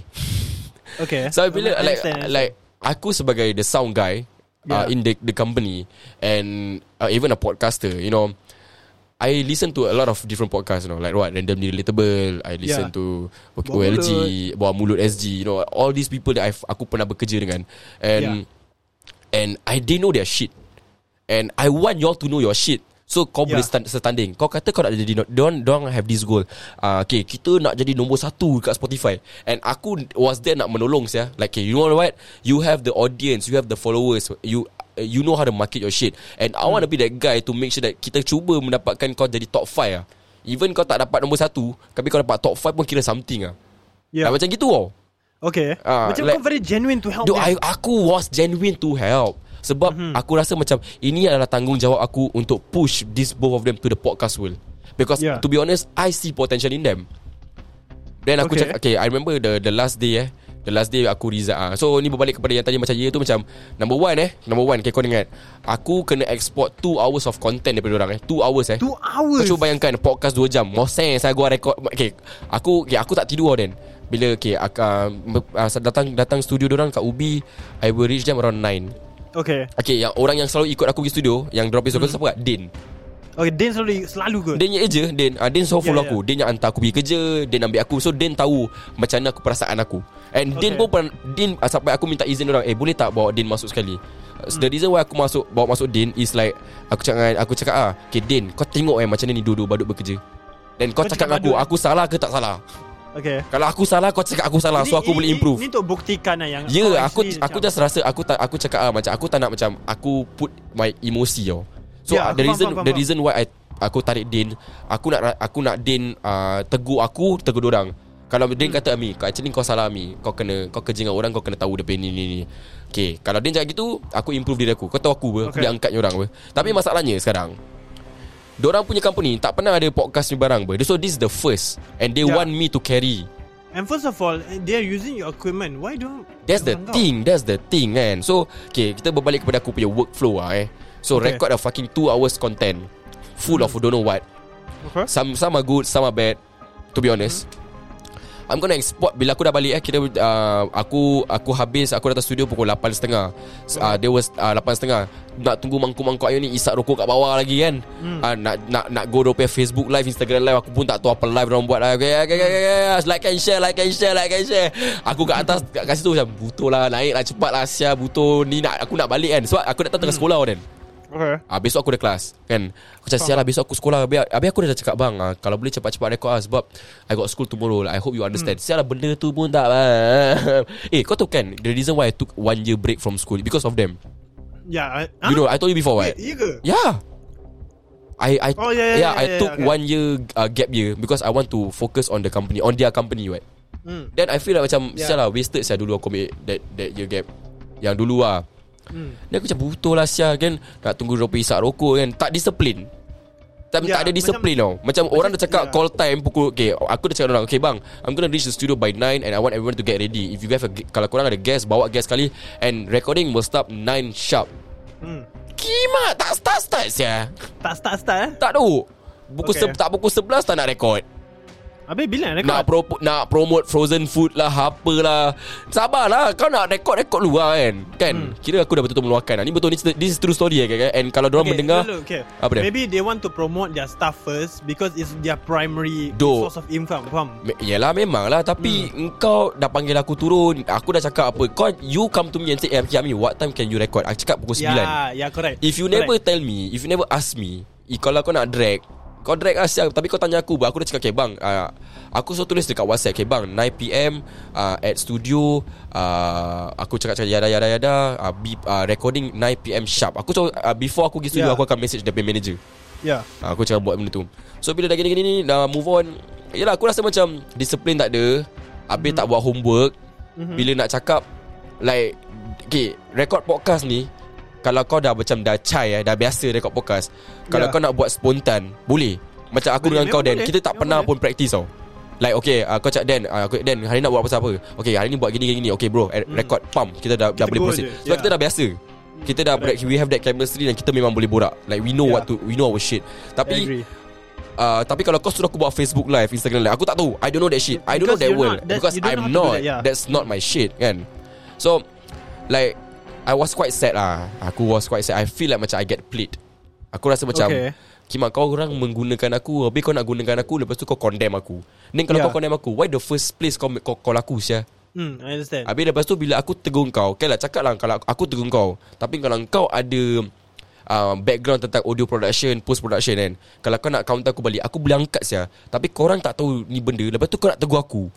Okay. Sampai bila like understand. like aku sebagai the sound guy uh, Yeah. in the the company and uh, even a podcaster, you know, I listen to a lot of different podcasts, you know, like what randomly relatable. I listen Yeah. to OLG, Bawa Mulut. SG, you know, all these people that I've, aku pernah bekerja dengan, and and I didn't know their shit, and I want y'all to know your shit. So kau Yeah. boleh stand, setanding. Kau kata kau nak jadi Don't, don't have this goal. Uh, Okay kita nak jadi nombor satu Kat Spotify. And aku was there nak menolong saya. Like okay, you know what? You have the audience You have the followers. You you know how to market your shit. And I want to be that guy To make sure that Kita cuba mendapatkan Kau jadi top 5 lah Even kau tak dapat nombor satu Tapi kau dapat top 5 pun kira something lah Yeah. Like, Macam gitu tau Okay. Ah, Macam like- kau very genuine to help Dude, them. I, aku was genuine to help. Sebab mm-hmm. aku rasa macam Ini adalah tanggungjawab aku Untuk push this both of them To the podcast world. Because Yeah. to be honest I see potential in them. Then aku Okay. cakap Okay I remember the the last day eh. The last day aku resign. Ah. So ni berbalik kepada yang tadi Macam ya tu macam Number one eh. Number one okay, Kau ingat Aku kena export 2 hours of content Daripada orang eh. 2 hours eh. Two hours? Kau cuba bayangkan Podcast 2 jam. Moseng saya gua record. Okay Aku okay, aku tak tidur then Bila okay, aku, uh, datang datang studio orang kat Ubi I will reach them around 9 Okay. Okay yang orang yang selalu ikut aku pergi studio Yang drop episode hmm. siapa? Kat Din. Okay Dan selalu Selalu ke? Din je je Din. Uh, Din selalu Ya, follow ya. aku. Din yang hantar aku pergi kerja Din ambil aku. So Din tahu Macam mana aku perasaan aku. And Din Okay. pun pernah Din uh, Sampai aku minta izin orang Eh boleh tak bawa Din masuk sekali? Uh, The reason why aku masuk Bawa masuk Din Is like Aku cakap Aku cakap ah Okay Din Kau tengok eh Macam ni dua-dua badut bekerja. Dan kau, Kau cakap dengan cakap aku badut? Aku salah ke tak salah Okay Kalau aku salah Kau cakap aku salah So Ini- aku ini- boleh improve Ini untuk buktikan lah yang Ya yeah, aku aku just rasa aku tak aku cakap ah macam aku tak nak macam aku put my emosi tau. So yeah, the aku reason faham, faham, the reason why I aku tarik Din aku nak aku nak Din uh, tegur aku tegur orang. Kalau Din Hmm. kata Ami, kau actually kau salah Ami. Kau kena kau kerja dengan orang kau kena tahu dia punya ni ni ni. Okay, kalau Din cakap gitu, aku improve diri aku. Kau tahu aku apa, aku Okay. boleh angkat ni orang apa. Tapi masalahnya sekarang Diorang punya company Tak pernah ada podcast ni barang ber. So this is the first And they Yeah. want me to carry And first of all They are using your equipment Why don't That's the kau? thing That's the thing kan So Okay kita berbalik kepada aku punya workflow lah eh So Okay. record a fucking 2 hours content Full of don't know what Okay. Some some are good Some are bad To be honest I'm gonna export Bila aku dah balik eh Kita uh, Aku Aku habis Aku datang studio pukul 8.30 uh, There was uh, 8.30 Nak tunggu mangkuk-mangkuk ayo ni Isap rokok kat bawah lagi kan? Hmm. uh, Nak nak nak go dia Facebook live Instagram live Aku pun tak tahu apa live Diorang buat lah. Okay, okay, okay, okay. Like and share Like and share Like and share. Aku kat atas Kat, kat situ macam Butuh lah Naik lah cepat lah Sia butuh. Ni nak Aku nak balik kan? Sebab aku datang tengah sekolah kan Okay Ah besok aku ada kelas kan. Aku cakap sial lah besok aku sekolah. Habis, habis aku dah cakap bang ah, kalau boleh cepat-cepat rekod ah sebab I got school tomorrow. I hope you understand. Hmm. Sial lah benda tu pun tak. Eh kau tahu kan the reason why I took one year break from school because of them. Yeah I, You know I told you before right? Ya ke Yeah. I I Oh, yeah, yeah, yeah, yeah, I yeah, took okay. one year uh, gap year because I want to focus on the company on their company right. Hmm. Then I feel like macam Yeah. yeah. Sial lah wasted saya dulu aku ambil that that year gap Yang dulu lah Hmm. Then aku macam Betul lah Syah kan Nak tunggu Ropi isap rokok kan Tak disiplin tak, Ya, tak ada disiplin tau Macam orang dah cakap ya. Call time pukul Okay aku dah cakap orang Okay bang I'm gonna reach the studio by 9 And I want everyone to get ready If you have a Kalau korang ada guest Bawa guest sekali And recording will start 9 sharp Hmm. Kimak Tak start-start Syah Tak start-start eh Tak tahu Pukul Okay. okay. se- tak pukul 11 tak nak record Habis bila nak Nak pro, nak promote frozen food lah Apalah Sabarlah Kau nak record-record lu lah kan Kan hmm. Kira aku dah betul-betul meluahkan lah. Ni betul ni This is true story kan And kalau diorang Okay, mendengar dulu, okay. Apa dia? Maybe they want to promote their stuff first Because it's their primary Do. source of income Faham? Me- Yelah memang lah Tapi hmm. Engkau dah panggil aku turun Aku dah cakap apa Kau you come to me and say Eh Ami what time can you record Aku cakap pukul 9 Yeah, yeah, correct. If you correct. never tell me If you never ask me Kalau kau nak drag Kau drag lah siap Tapi kau tanya aku Aku dah cakap Okay bang uh, Aku so tulis dekat whatsapp Okay bang 9pm uh, At studio uh, Aku cakap-cakap Yada yada yada uh, be, uh, Recording 9pm sharp Aku cakap uh, Before aku pergi studio Yeah. Aku akan message dia punya manager Yeah. uh, Aku cakap buat benda tu So bila dah gini-gini ni Dah move on Yelah aku rasa macam Disiplin tak ada Habis Mhm. tak buat homework Bila nak cakap Like Okay Record podcast ni Kalau kau dah macam Dah chai eh, Dah biasa record podcast Kalau Yeah. kau nak buat spontan Boleh. Macam aku Boleh, dengan kau Dan boleh, Kita tak memang pernah boleh. pun practice tau. Like okay uh, Kau cakap Dan uh, aku, Dan hari ni nak buat pasal apa? Okay hari ni buat gini gini Okay bro eh, Record Pump. Kita dah, dah Hmm. Kita boleh go proceed. Sebab yeah. kita dah biasa. Kita dah Correct. We have that chemistry Dan kita memang boleh borak. Like we know Yeah. what to We know our shit. Tapi uh, Tapi kalau kau suruh aku buat Facebook live Instagram live Aku tak tahu. I don't know that shit. I don't know Because that you're world. not- that- Because know I'm not that, yeah. That's not my shit kan? So Like I was quite sad lah. Aku was quite sad. I feel like macam I get played. Aku rasa macam Okay. Kimak kau orang menggunakan aku. Habis kau nak gunakan aku Lepas tu kau condemn aku. Then kalau Yeah. kau condemn aku Why the first place kau kau call aku sia Hmm, I understand. Habis lepas tu bila aku tegur kau Okay lah cakap lah Kalau aku tegur kau. Tapi kalau kau ada uh, Background tentang audio production Post production kan Kalau kau nak counter aku balik Aku boleh angkat sia Tapi korang tak tahu ni benda Lepas tu kau nak tegur aku.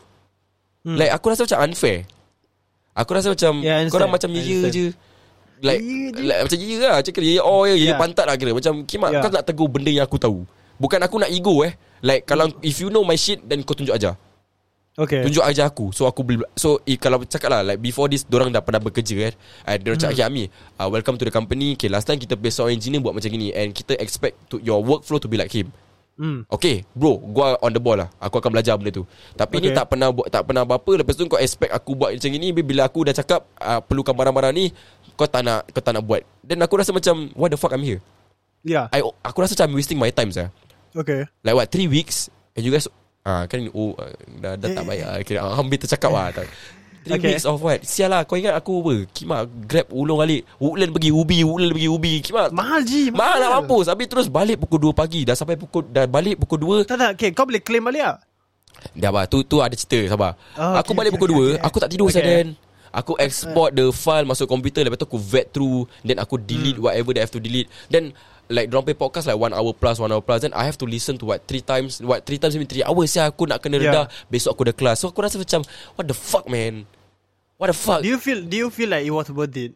Hmm. Like aku rasa macam unfair Aku rasa macam Yeah, understand. Korang macam ya understand. je. Like, Ya like Macam ya lah. Macam kira ya oh ya, ya. Yeah. pantat lah kira. Macam kimak Yeah. kau nak tegur benda yang aku tahu. Bukan aku nak ego eh. Like kalau If you know my shit Then kau tunjuk aja Okay. Tunjuk aja aku. So aku boleh So if, kalau cakap lah Like before this Diorang dah pernah bekerja kan uh, Diorang cakap Okay Ami uh, Welcome to the company. Okay last time kita sound engineer Buat macam gini. And kita expect to Your workflow to be like him Hmm. Okay bro Gua on the ball lah Aku akan belajar benda tu Tapi okay. ni tak pernah buat Tak pernah apa Lepas tu kau expect aku buat macam gini Bila aku dah cakap uh, Perlukan barang-barang ni Kau tak nak Kau tak nak buat Dan aku rasa macam What the fuck I'm here Yeah. I, Aku rasa macam I'm wasting my time sah. Okay. Like what 3 weeks And you guys ah Kan oh uh, dah, dah tak baik lah Kira ah, hampir tercakap lah 3 okay. Okay. weeks of what Sial lah Kau ingat aku apa Kimak grab ulung balik Woodland pergi Ubi Woodland pergi Ubi Kimak Mahal ji. Mahal nak mampus Habis terus balik pukul 2 pagi Dah sampai pukul Dah balik pukul 2 Tak tak. Okay, kau boleh claim balik tak? Dah bah tu, tu ada cerita Sabar Oh, Aku okay, balik okay, pukul 2 okay, okay. Aku tak tidur Okay. then Aku export the file Masuk komputer Lepas tu aku vet through Then aku delete Hmm. whatever that I have to delete Then Like pay podcast like 1 hour plus 1 hour plus Then I have to listen to what 3 times What 3 times I mean 3 hours ya Aku nak kena Yeah. redah Besok aku ada kelas So aku rasa macam What the fuck man What the fuck Do you feel Do you feel like it was worth it?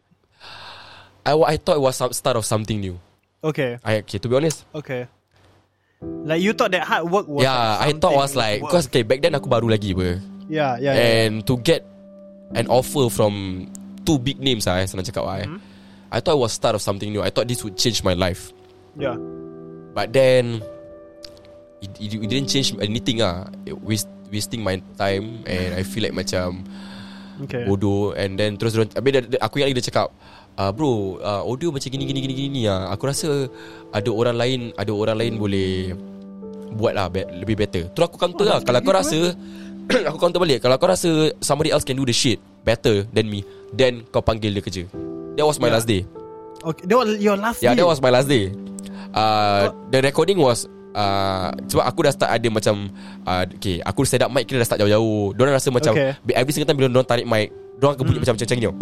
I, I thought it was some start of something new Okay. I, Okay to be honest Okay. Like you thought that hard work was. Yeah I thought was like Because okay, back then aku baru lagi apa Yeah, yeah, yeah. And to get An offer from Two big names ah, eh, Senang cakap lah eh. Hmm. I thought it was start of something new I thought this would change my life yeah. But then it, it, it didn't change anything ah. It waste, wasting my time And I feel like macam Okay. Bodoh And then terus dorang- Habis dia, dia, aku ingat lagi dia cakap uh, Bro uh, Audio macam gini gini gini gini ah. Aku rasa Ada orang lain Ada orang lain boleh Buat lah be- Lebih better Terus aku counter lah Kalau kau rasa Aku counter balik Kalau kau rasa Somebody else can do the shit Better than me Then kau panggil dia kerja That was my Yeah. last day Okay. That was your last. Yeah, day. that was my last day. Uh, the recording was uh, sebab aku dah start ada macam uh, okay, aku set up mic kira dah start jauh-jauh. Diorang rasa macam Okay. every single time bila diorang tarik mic, diorang akan bunyi Hmm. macam macam gini tau.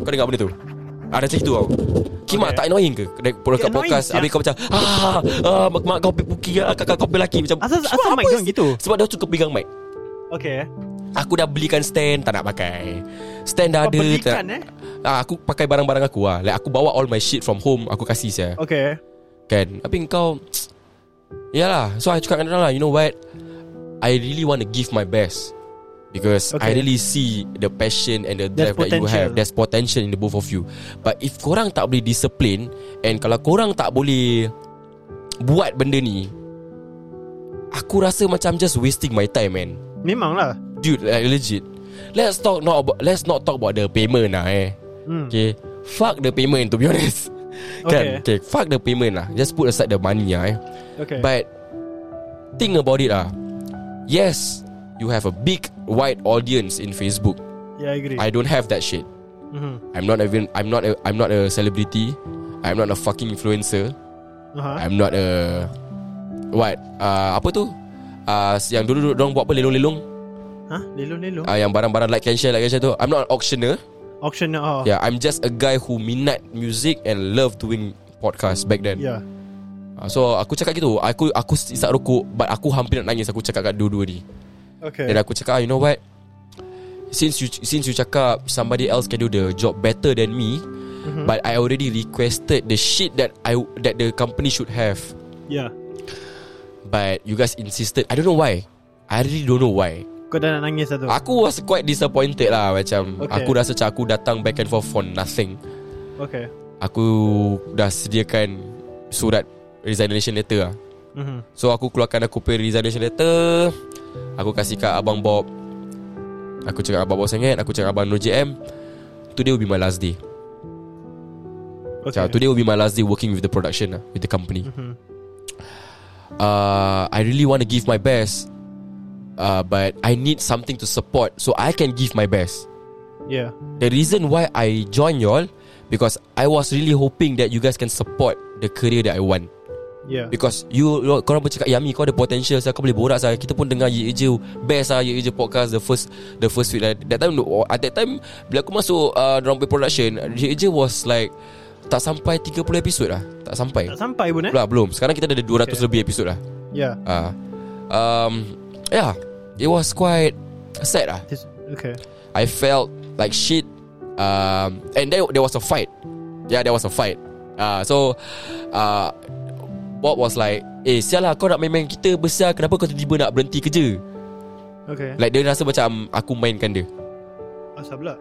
Kau dengar benda tu? Ada macam itu tau. Kimak Okay. tak annoying ke? Dekat annoying, podcast sia. Habis kau macam ah, ah mak, mak kau puki ah, kakak kau lelaki macam Asal- "Kimak, asal mic diorang sih?" gitu? Sebab dia suka pegang mic. Okay. Aku dah belikan stand Tak nak pakai Stand dah Kau ada belikan, tak, eh? ah, Aku pakai barang-barang aku lah Like aku bawa all my shit from home Aku kasih saya Okay. Kan Tapi kau Yalah So I cakap dengan lah You know what I really want to give my best Because I Okay. really see the passion and the drive that you have. There's potential in the both of you. But if korang tak boleh discipline and kalau korang tak boleh buat benda ni, aku rasa macam just wasting my time, man. Memang lah Dude, like legit. Let's talk not about let's not talk about the payment lah, eh. hmm. Okay, fuck the payment to be honest. Kan? Okay. Okay, fuck the payment lah. Just put aside the money lah, eh. Okay But think about it ah. Yes, you have a big wide audience in Facebook. Yeah I agree I don't have that shit. Mhm. I'm not even I'm not a I'm not a celebrity. I'm not a fucking influencer. uh-huh. I'm not a what? Uh, apa tu? Uh, yang dulu dulu buat apa lelong-lelong Hah? Lelong-lelong uh, Yang barang-barang like and share Like and share tu I'm not an auctioner Auction oh. Yeah I'm just a guy who minat music And love doing podcast back then. Yeah. Uh, So aku cakap gitu. Aku aku isap rokok But aku hampir nak nangis. Aku cakap kat dua-dua ni. Okay. Dan aku cakap ah, You know what? Since you since you cakap Somebody else can do the job Better than me Mhm. But I already requested The shit that I That the company should have. Yeah. But you guys insisted. I don't know why. I really don't know why Kau dah nak nangis lah tu? Aku was quite disappointed lah Macam Okay. Aku rasa macam Aku datang back and forth For nothing. Okay. Aku dah sediakan Surat Resignation letter lah. Mhm. So aku keluarkan aku punya resignation letter. Aku kasih kat Abang Bob. Aku cakap Abang Bob sangat Aku cakap Abang Nur JM Today will be my last day. Okay. Today will be my last day Working with the production lah With the company. Mhm. uh, I really want to give my best uh, But I need something to support So I can give my best. Yeah. The reason why I join y'all Because I was really hoping That you guys can support The career that I want. Yeah. Because you, you Korang bercakap Yami kau ada potential saya Kau boleh borak saya. Kita pun dengar Ye Je Best lah Ye Je podcast The first The first week That time At that time Bila aku masuk uh, Dalam production Ye Je was like Tak sampai 30 episod lah. Tak sampai. Tak sampai pun eh? Belum belum. Sekarang kita ada 200 Okay. lebih episod lah. Yeah. Uh, um, Yeah It was quite Sad lah. This- Okay. I felt like shit um, And then there was a fight. Yeah there was a fight. Uh, So uh, Bob was like Eh sial lah kau nak main-main kita besar Kenapa kau tiba-tiba nak berhenti kerja? Okay. Like dia rasa macam Aku mainkan dia. Asal pula?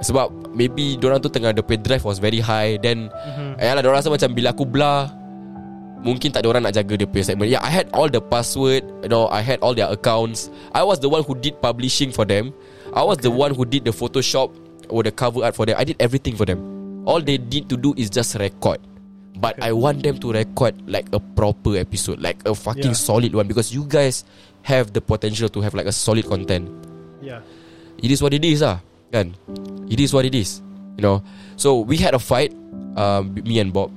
Sebab Maybe Diorang tu tengah The pay drive was very high Then Mhm. Ya lah diorang rasa macam Bila aku belah Mungkin tak ada orang nak jaga dia punya segment Yeah I had all the password You know I had all their accounts. I was the one who did publishing for them. I was the one who did the photoshop Or the cover art for them. I did everything for them. All they need to do is just record. But I want them to record Like a proper episode Like a fucking Yeah. solid one Because you guys Have the potential to have like a solid content. Yeah. It is what it is lah Kan? It is what it is You know? So we had a fight um, Me and Bob.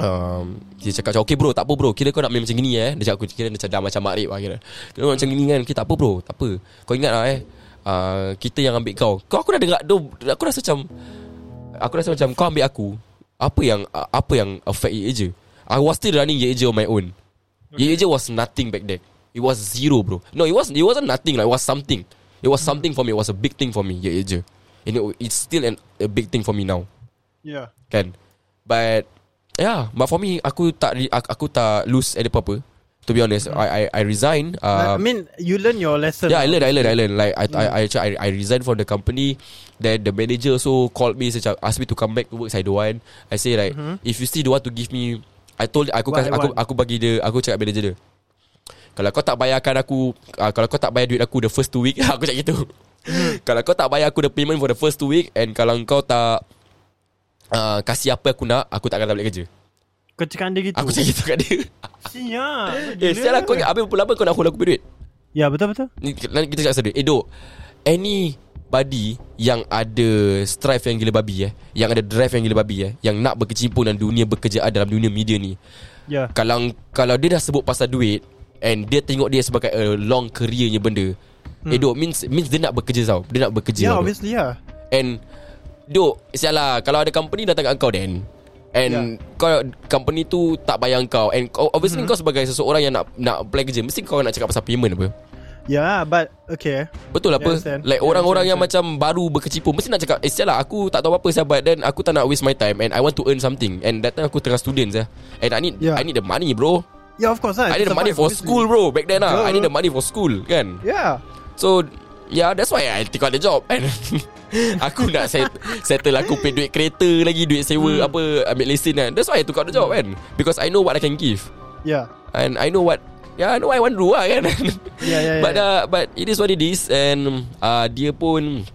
Um, Dia cakap macam Okay bro tak apa bro. Kira kau nak main macam gini eh. Dia cakap aku kira macam dah macam makrib lah kira. Kira macam gini kan? Okay tak apa bro. Tak apa. Kau ingat lah eh. Uh, Kita yang ambil kau. Kau aku dah dengar do, Aku rasa macam Aku rasa macam Kau ambil aku Apa yang uh, Apa yang affect Ye je I was still running Ye je on my own. Ye je was nothing back then. It was zero bro. No it wasn't It wasn't nothing like, It was something. It was something for me. It was a big thing for me Ye je And it, it's still an, a big thing for me now. Yeah. Kan? But Yeah But for me Aku tak aku, aku tak lose any apa-apa To be honest I I, I resign uh, I mean You learn your lesson Yeah, I learned, I learned, I learned. Like I, I, I, I, I resigned from the company. Then the manager also called me, said, asked me to come back to work. I don't want. I say like, if you still don't want to give me, I told, aku What kas, I aku, aku bagi dia, aku cakap manager dia. Kalau kau tak bayarkan aku, uh, kalau kau tak bayar duit aku the first two week, aku cakap gitu. kalau kau tak bayar aku the payment for the first two week, and kalau kau tak uh, kasih apa aku nak, aku tak akan balik kerja. Kau cakap dia gitu Aku cakap gitu kat dia. Siap eh, sial aku ingat, habis berapa lama kau nak hold aku punya duit? Ya betul-betul kita cakap sedih Eh dok Anybody Yang ada Strive yang gila babi eh Yang ada drive yang gila babi eh Yang nak berkecimpung Dalam dunia bekerjaan Dalam dunia media ni Ya Kalau Kalau dia dah sebut pasal duit And dia tengok dia sebagai A long careernya benda hmm. Eh dok means Means dia nak bekerja tau Dia nak bekerja tau, Dok. obviously ya And Dok Sial lah Kalau ada company datang kat kau then And yeah. kau company tu tak bayar kau. And kau, obviously hmm. kau sebagai seseorang yang nak nak apply kerja Mesti kau nak cakap pasal payment apa. Ya but Okay. Betul apa? understand. Like Yeah, orang-orang yang understand, macam Baru berkecimpung Mesti nak cakap Eh sial lah Aku tak tahu apa sahabat. Dan aku tak nak waste my time. And I want to earn something. And that time aku tengah student saya And I need Yeah. I need the money bro. Ya of course lah I need the money for school bro. Back then lah. I need the money for school Kan? Yeah. So Yeah that's why I take out the job. And Aku nak set, settle Aku pay duit kereta lagi Duit sewa Hmm. Apa Ambil lesen kan. That's why I took out the job kan. Because I know what I can give. Yeah And I know what Yeah I know what I want to do lah kan. Yeah, yeah, But yeah. uh, But it is what it is. And uh, Dia pun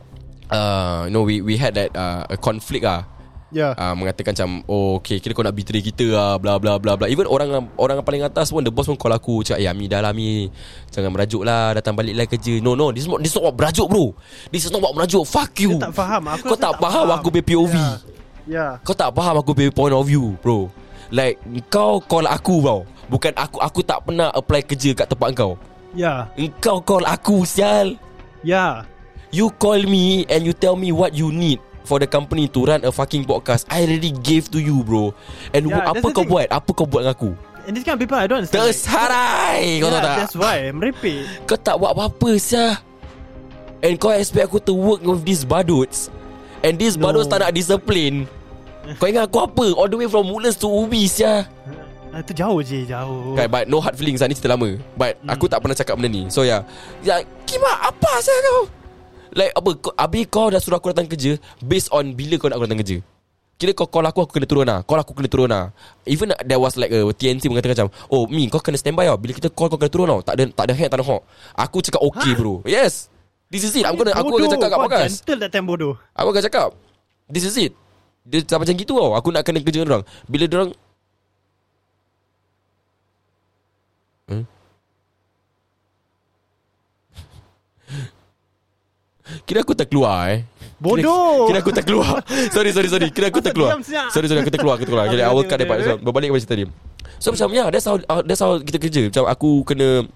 uh, You know we we had that uh, A conflict ah Yeah uh, mengatakan macam oh okay kira kau nak betray kita lah bla bla bla bla. Even orang orang paling atas pun the boss pun call aku cakap eh Ami dah lah Ami. Jangan merajuk lah datang balik lah kerja. No no this is not this is not about merajuk bro. This is not about merajuk. Fuck you. Dia tak faham. Aku kau rasa tak, faham aku punya POV Yeah Yeah kau tak faham aku point of view bro. Like kau call aku bro. Bukan aku aku tak pernah apply kerja kat tempat kau. Yeah Engkau call aku sial. Yeah You call me and you tell me what you need for the company to run a fucking podcast. I already gave to you, bro. And Yeah, yeah, apa kau thing. buat? Apa kau buat dengan aku? And this kind of people I don't understand like, Tersarai Kau Yeah tahu tak? that's why Merepek Kau tak buat apa-apa sia. And kau expect aku to work with these baduts And these No. baduts tak nak disiplin Kau ingat aku apa? All the way from Woodlands to Ubi sia. Ah, Itu jauh je Jauh Okay, but no hard feelings lah Ni cerita lama But Hmm. aku tak pernah cakap benda ni So yeah Ya Kima apa saya kau Like apa kau, Habis kau dah suruh aku datang kerja Based on bila kau nak aku datang kerja. Kira kau call aku Aku kena turun lah. Call aku kena turun lah. Even there was like a TNT mengatakan macam Oh Mi kau kena standby tau Bila kita call kau kena turun tau. Tak ada tak ada hack tak ada hawk Aku cakap okay bro. Yes. This is it. I'm gonna, Aku akan cakap kat podcast. gentle that time bodoh. Aku akan cakap This is it. Dia tak macam gitu tau. Aku nak kena kerja dengan orang. Bila orang hmm? Kira aku terkeluar eh. Bodoh. Kira, kira aku terkeluar. Sorry sorry sorry. Kira aku terkeluar. diam siap. Sorry sorry aku terkeluar Aku terkeluar. Okay, Okay, I will cut that part so, Berbalik kepada cerita tadi So macam yeah That's how uh, That's how kita kerja. Macam aku kena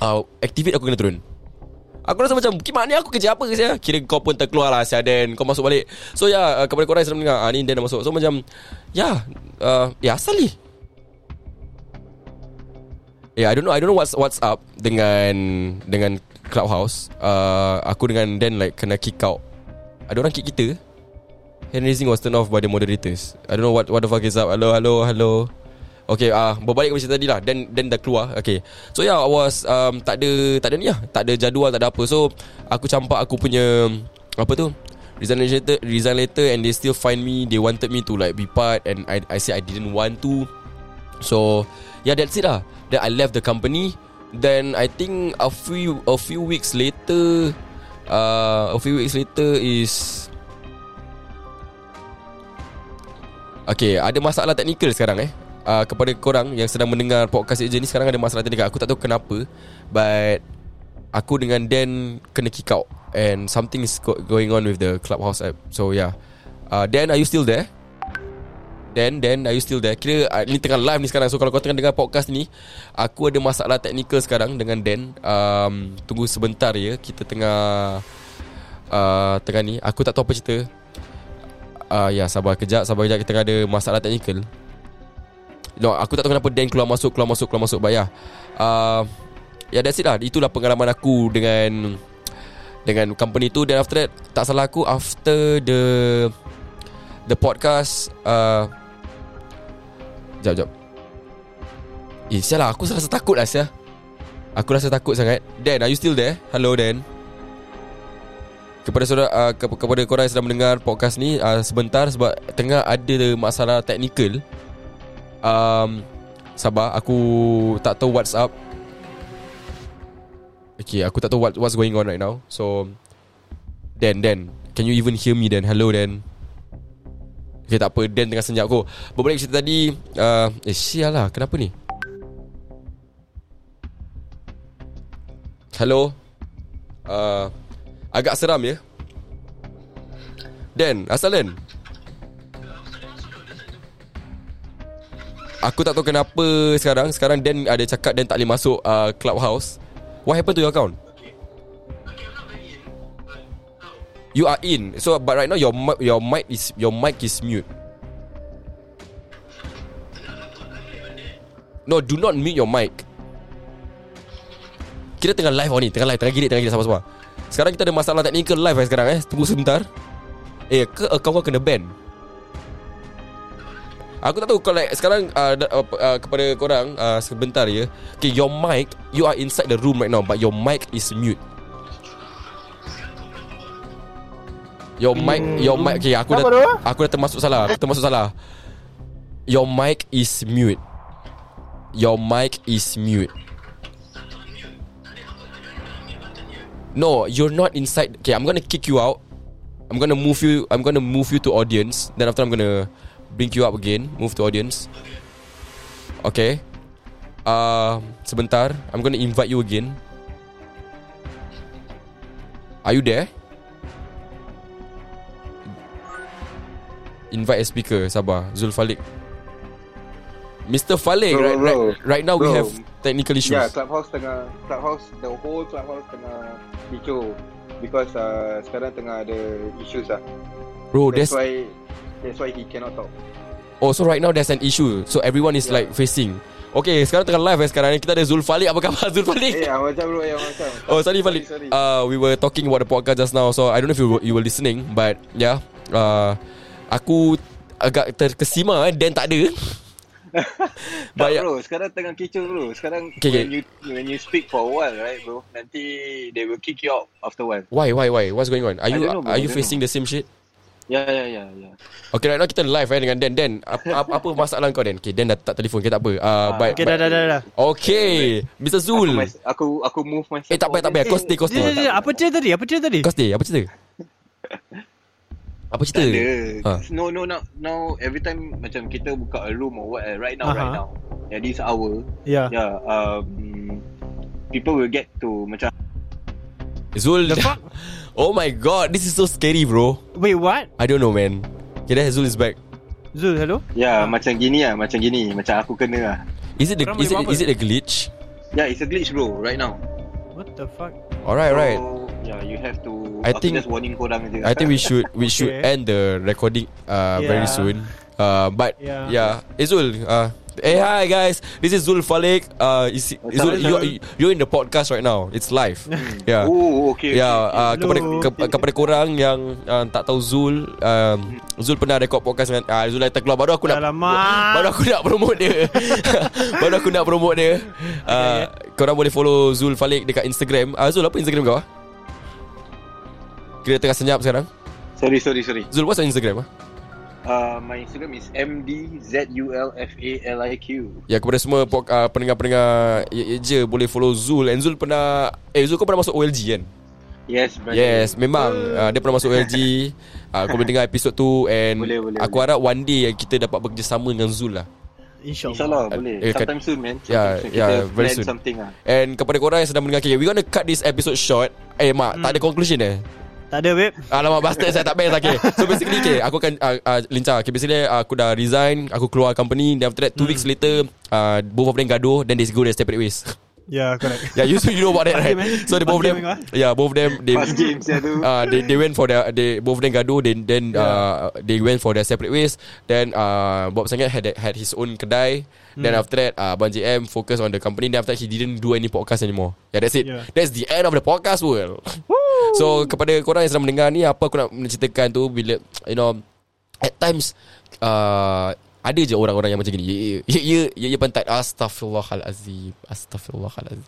uh, Activate aku kena turun. Aku rasa macam Kimak ni aku kerja apa ke saya Kira kau pun terkeluar lah Sia Dan. Kau masuk balik. So ya yeah, uh, Kepada korang yang sedang mendengar uh, Ni Dan dah masuk. So macam Ya yeah, uh, Ya asal ni? Yeah I don't know I don't know what's what's up Dengan Dengan Clubhouse uh, Aku dengan Dan like Kena kick out. Ada orang kick kita? Hand raising was turned off by the moderators. I don't know what what the fuck is up. Hello hello hello. Okay uh, Berbalik ke macam tadi lah. Dan dan dah keluar. Okay. So yeah I was um, Tak ada Tak ada ni lah. Tak ada jadual Tak ada apa. So Aku campak aku punya Apa tu? Resign letter Resign letter And they still find me. They wanted me to like Be part And I I said I didn't want to. So Yeah that's it lah. Then I left the company Then I think A few A few weeks later uh, A few weeks later is Okay Ada masalah teknikal sekarang eh. Uh, Kepada korang Yang sedang mendengar Podcast Ejen ni Sekarang ada masalah teknikal Aku tak tahu kenapa But Aku dengan Dan Kena kick out And something is go- going on With the Clubhouse app. So yeah. Uh, Dan are you still there? Dan Dan are you still there? Kira uh, ni tengah live ni sekarang. So kalau kau tengah dengar podcast ni Aku ada masalah teknikal sekarang Dengan Dan. Um, Tunggu sebentar ya. Kita tengah uh, Tengah ni. Aku tak tahu apa cerita. Uh, Ya sabar kejap Sabar kejap. Kita tengah ada masalah teknikal. No aku tak tahu kenapa Dan keluar masuk Keluar masuk Keluar masuk. But ya. Uh, Ya that's it lah. Itulah pengalaman aku dengan Dengan company tu. Dan after that Tak salah aku After the The podcast uh, Sekejap, sekejap Eh, sial lah Aku rasa takut lah, sial. Aku rasa takut sangat. Dan, are you still there? Hello, Dan. Kepada saudara uh, ke- Kepada korang yang sedang mendengar podcast ni uh, Sebentar Sebab tengah ada masalah teknikal. Um, Sabar Aku tak tahu what's up. Okay, aku tak tahu what, what's going on right now. So Dan, Dan Can you even hear me, Dan? Hello, Dan Okay, tak apa. Dan tengah senyap aku. Berbalik cerita tadi uh, Eh, sial lah. Kenapa ni? Hello? Uh, Agak seram ya? Dan, asal Dan? Aku tak tahu kenapa sekarang. Sekarang Dan ada cakap Dan tak boleh masuk uh, Clubhouse. What happened to your account? You are in. So but right now your your mic is your mic is mute. No, do not mute your mic. Kita tengah live oh ni, tengah live, tengah girit, tengah girit sabar-sabar. Sekarang kita ada masalah teknikal live eh sekarang eh. Tunggu sebentar. Eh, ke account kau kena ban? Aku tak tahu kalau like, sekarang uh, uh, uh, kepada korang uh, sebentar ya. Okay, your mic, you are inside the room right now but your mic is mute. Your mic Your mic Okay aku dah tu? Aku dah termasuk salah Aku termasuk salah. Your mic is mute. Your mic is mute. No You're not inside Okay I'm gonna kick you out. I'm gonna move you I'm gonna move you to audience. Then after I'm gonna Bring you up again. Move to audience. Okay. Uh, Sebentar. I'm gonna invite you again. Are you there? Invite a speaker Sabar Zul Falik Mr. Falik Bro, right, bro. right, right now we Bro. have Technical issues Yeah, clubhouse tengah clubhouse the whole clubhouse tengah kicau because uh, sekarang tengah ada issues lah. Bro That's there's why that's why he cannot talk. Oh so right now there's an issue So everyone is Yeah. like facing Okay sekarang tengah live eh sekarang ni Kita ada Zul Falik Apa khabar Zul Falik? Eh, macam bro, yang macam. Oh sorry Falik sorry. uh, We were talking about the podcast just now So I don't know if you were, you were listening But yeah uh, Aku agak terkesima eh Dan tak ada. Tak But yeah, bro, sekarang tengah kicau bro. Sekarang Okay, when okay. you when you speak for a while, right bro? Nanti they will kick you out after a while. Why why why? What's going on? Are I you know, bro, Are you facing the same shit? Ya ya ya ya. Okay right now kita live eh Dengan Dan. Dan apa, apa, masalah kau Dan? Okay Dan dah tak telefon Okay tak apa? Uh, Ah, but, Okay dah dah dah dah. Okay Mr. Zul. Aku, aku aku move myself. Eh tak payah tak payah. Kau stay kau Dia, dia, stay dia, Apa cerita tadi? Apa cerita tadi? Kau stay Apa cerita Apa cerita Tak ada. Ha. No no no now every time macam kita buka a room or what eh, right now Aha. right now. Yeah, this hour. Ya Yeah, um people will get to macam Zul The fuck Oh my god This is so scary bro Wait what I don't know man Okay then Zul is back Zul hello Ya, macam gini lah, macam gini, macam aku kena lah. Is it the, is it, is it a glitch Yeah, it's a glitch bro, right now. What the fuck Alright right So, yeah, you have to. I aku think- just warning korang je. I think we should we should Okay. end the recording uh, very Yeah. soon. Uh, but Yeah. yeah, yeah. Izul. Uh, hey hi guys, this is Zul Falik. Uh, is, Izul, up, you Zul? you're in the podcast right now. It's live. yeah. Oh, okay. Ya, okay, uh, kepada ke, kepada korang yang uh, tak tahu Zul, um, Zul pernah record podcast dengan uh, Zul Lighter Keluar. Baru aku nak Alamak. baru aku nak promote dia. baru aku nak promote dia. Uh, korang boleh follow Zul Falik dekat Instagram. Uh, Zul apa Instagram kau? ah? Kita tengah senyap sekarang. Sorry, sorry, sorry. Zul what's your Instagram? ah? Uh, my Instagram is MDZULFALIQ. Ya kepada semua uh, pendengar-pendengar ye, ye je boleh follow Zul. And Zul pernah eh Zul kau pernah masuk OLG kan? Yes, brother. Yes, memang uh, dia pernah masuk OLG. uh, kau boleh dengar episod tu and Boleh, boleh, aku boleh. harap one day kita dapat bekerjasama dengan Zul lah. InsyaAllah InsyaAllah boleh. Eh, kat- Sometime soon, man. Yeah, Sometime soon. yeah, Kita very plan soon. something lah. And kepada korang yang sedang mendengar okay, we gonna cut this episode short. Eh mak, tak ada conclusion eh? Tak ada babe. Alamak bastard saya tak best. Okay. So basically okay, Aku akan uh, uh, lincah okay, Basically uh, aku dah resign Aku keluar company Then after that Two weeks later uh, Both of them gaduh Then they go their separate ways Ya correct. Yeah you, you know about that right? So they both them? Yeah both of them They games tu. uh, they, they went for their they both them gaduh then then uh, they went for their separate ways. Then uh, Bob Sangat had had his own kedai. Then after that uh, Abang JM focus on the company. Then after that he didn't do any podcast anymore. Yeah that's it. Yeah. that's the end of the podcast world. So kepada korang yang sedang mendengar ni apa aku nak menceritakan tu bila you know at times uh, ada je orang-orang yang macam gini. Ya ya ya ya, ya, ya pantat astaghfirullahalazim. Astaghfirullahalazim.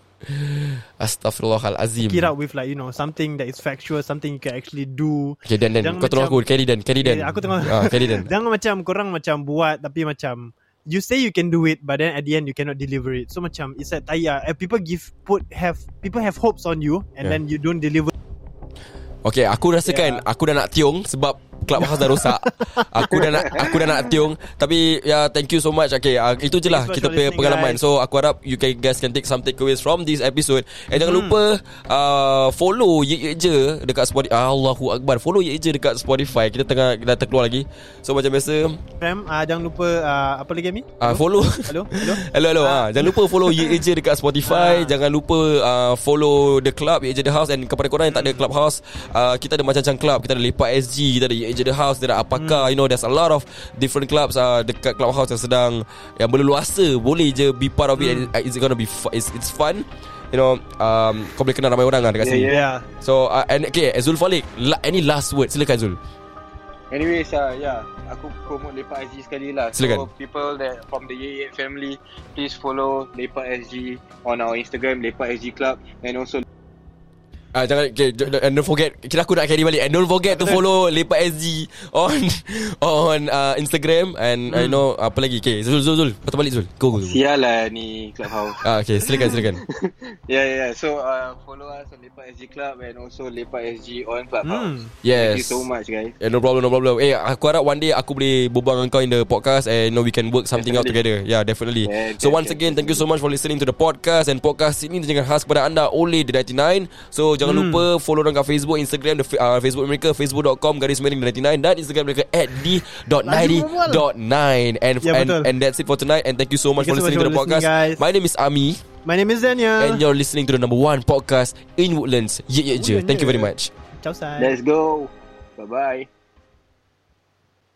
Astaghfirullahalazim. Kira with like you know Something that is factual Something you can actually do Okay Dan Dan Kau tolong aku Carry Dan Carry Dan Eh, Aku tengok ah, Carry Dan Jangan macam Korang macam buat Tapi macam You say you can do it But then at the end You cannot deliver it So macam It's like tayar eh, People give Put have People have hopes on you And Yeah. then you don't deliver Okay aku rasakan Yeah. Aku dah nak tiung Sebab Clubhouse dah rosak. Aku dah nak Aku dah nak tiung. Tapi ya Thank you so much. Okay uh, Itu je lah Kita punya pengalaman. guys. So aku harap You can, guys can take some takeaways From this episode. And jangan Hmm. lupa uh, Follow Ye Ye Je Dekat Spotify Allahu Akbar. Follow Ye Ye Je Dekat Spotify. Kita tengah Dah terkeluar lagi. So macam biasa Ram uh, Jangan lupa uh, Apa lagi Ami? uh, Follow. Hello? Hello? Hello hello. Ah. Jangan lupa follow Ye Ye Je dekat Spotify. Ah. Jangan lupa uh, follow The Club Ye Ye Je The House. And kepada korang yang tak ada Clubhouse uh, Kita ada macam-macam club. Kita ada Lepak SG Kita ada Ye Je The House Kita ada Apakah You know there's a lot of Different clubs uh, Dekat Clubhouse yang sedang Yang berleluasa Boleh je be part of it and uh, It's gonna be fu- it's, it's fun You know um, Kau boleh kenal ramai orang lah dekat Yeah, sini yeah. So uh, and, Okay Zul Falik la, Any last word Silakan Zul Anyways, uh, yeah, aku promote Lepak SG sekali lah. Silakan. So people that from the Ye Ye family, please follow Lepak SG on our Instagram, Lepak SG Club, and also Ah jangan okay, and don't forget kira aku nak carry balik and don't forget to follow Lepak SG on on uh, Instagram and I know apa lagi okay Zul Zul Zul patut balik Zul go go, go. Sial lah ni Clubhouse. Ah okay silakan silakan yeah, yeah, yeah. So, uh, follow us on Lepak SG Club and also Lepak SG on Clubhouse. Hmm. yes Thank you so much, guys. Yeah, no problem, no problem. Eh, aku harap one day aku boleh berbual dengan kau in the podcast and you know we can work something out together. Yeah, definitely. Yeah, so once again, thank you so much for listening to the podcast and podcast ini dengan khas kepada anda oleh The 99. So jangan lupa follow orang kat Facebook, Instagram, the uh, Facebook mereka facebook.com garis miring The 99 dan Instagram mereka at d.90.9 and Ya, and and that's it for tonight and thank you so much Thank for you so listening to much the listening, podcast. guys. My name is Ami My name is Daniel. and you're listening to the number one podcast in Woodlands. Ye ye je. Woodlands Thank you very much. Ciao, say. Let's go. Bye-bye.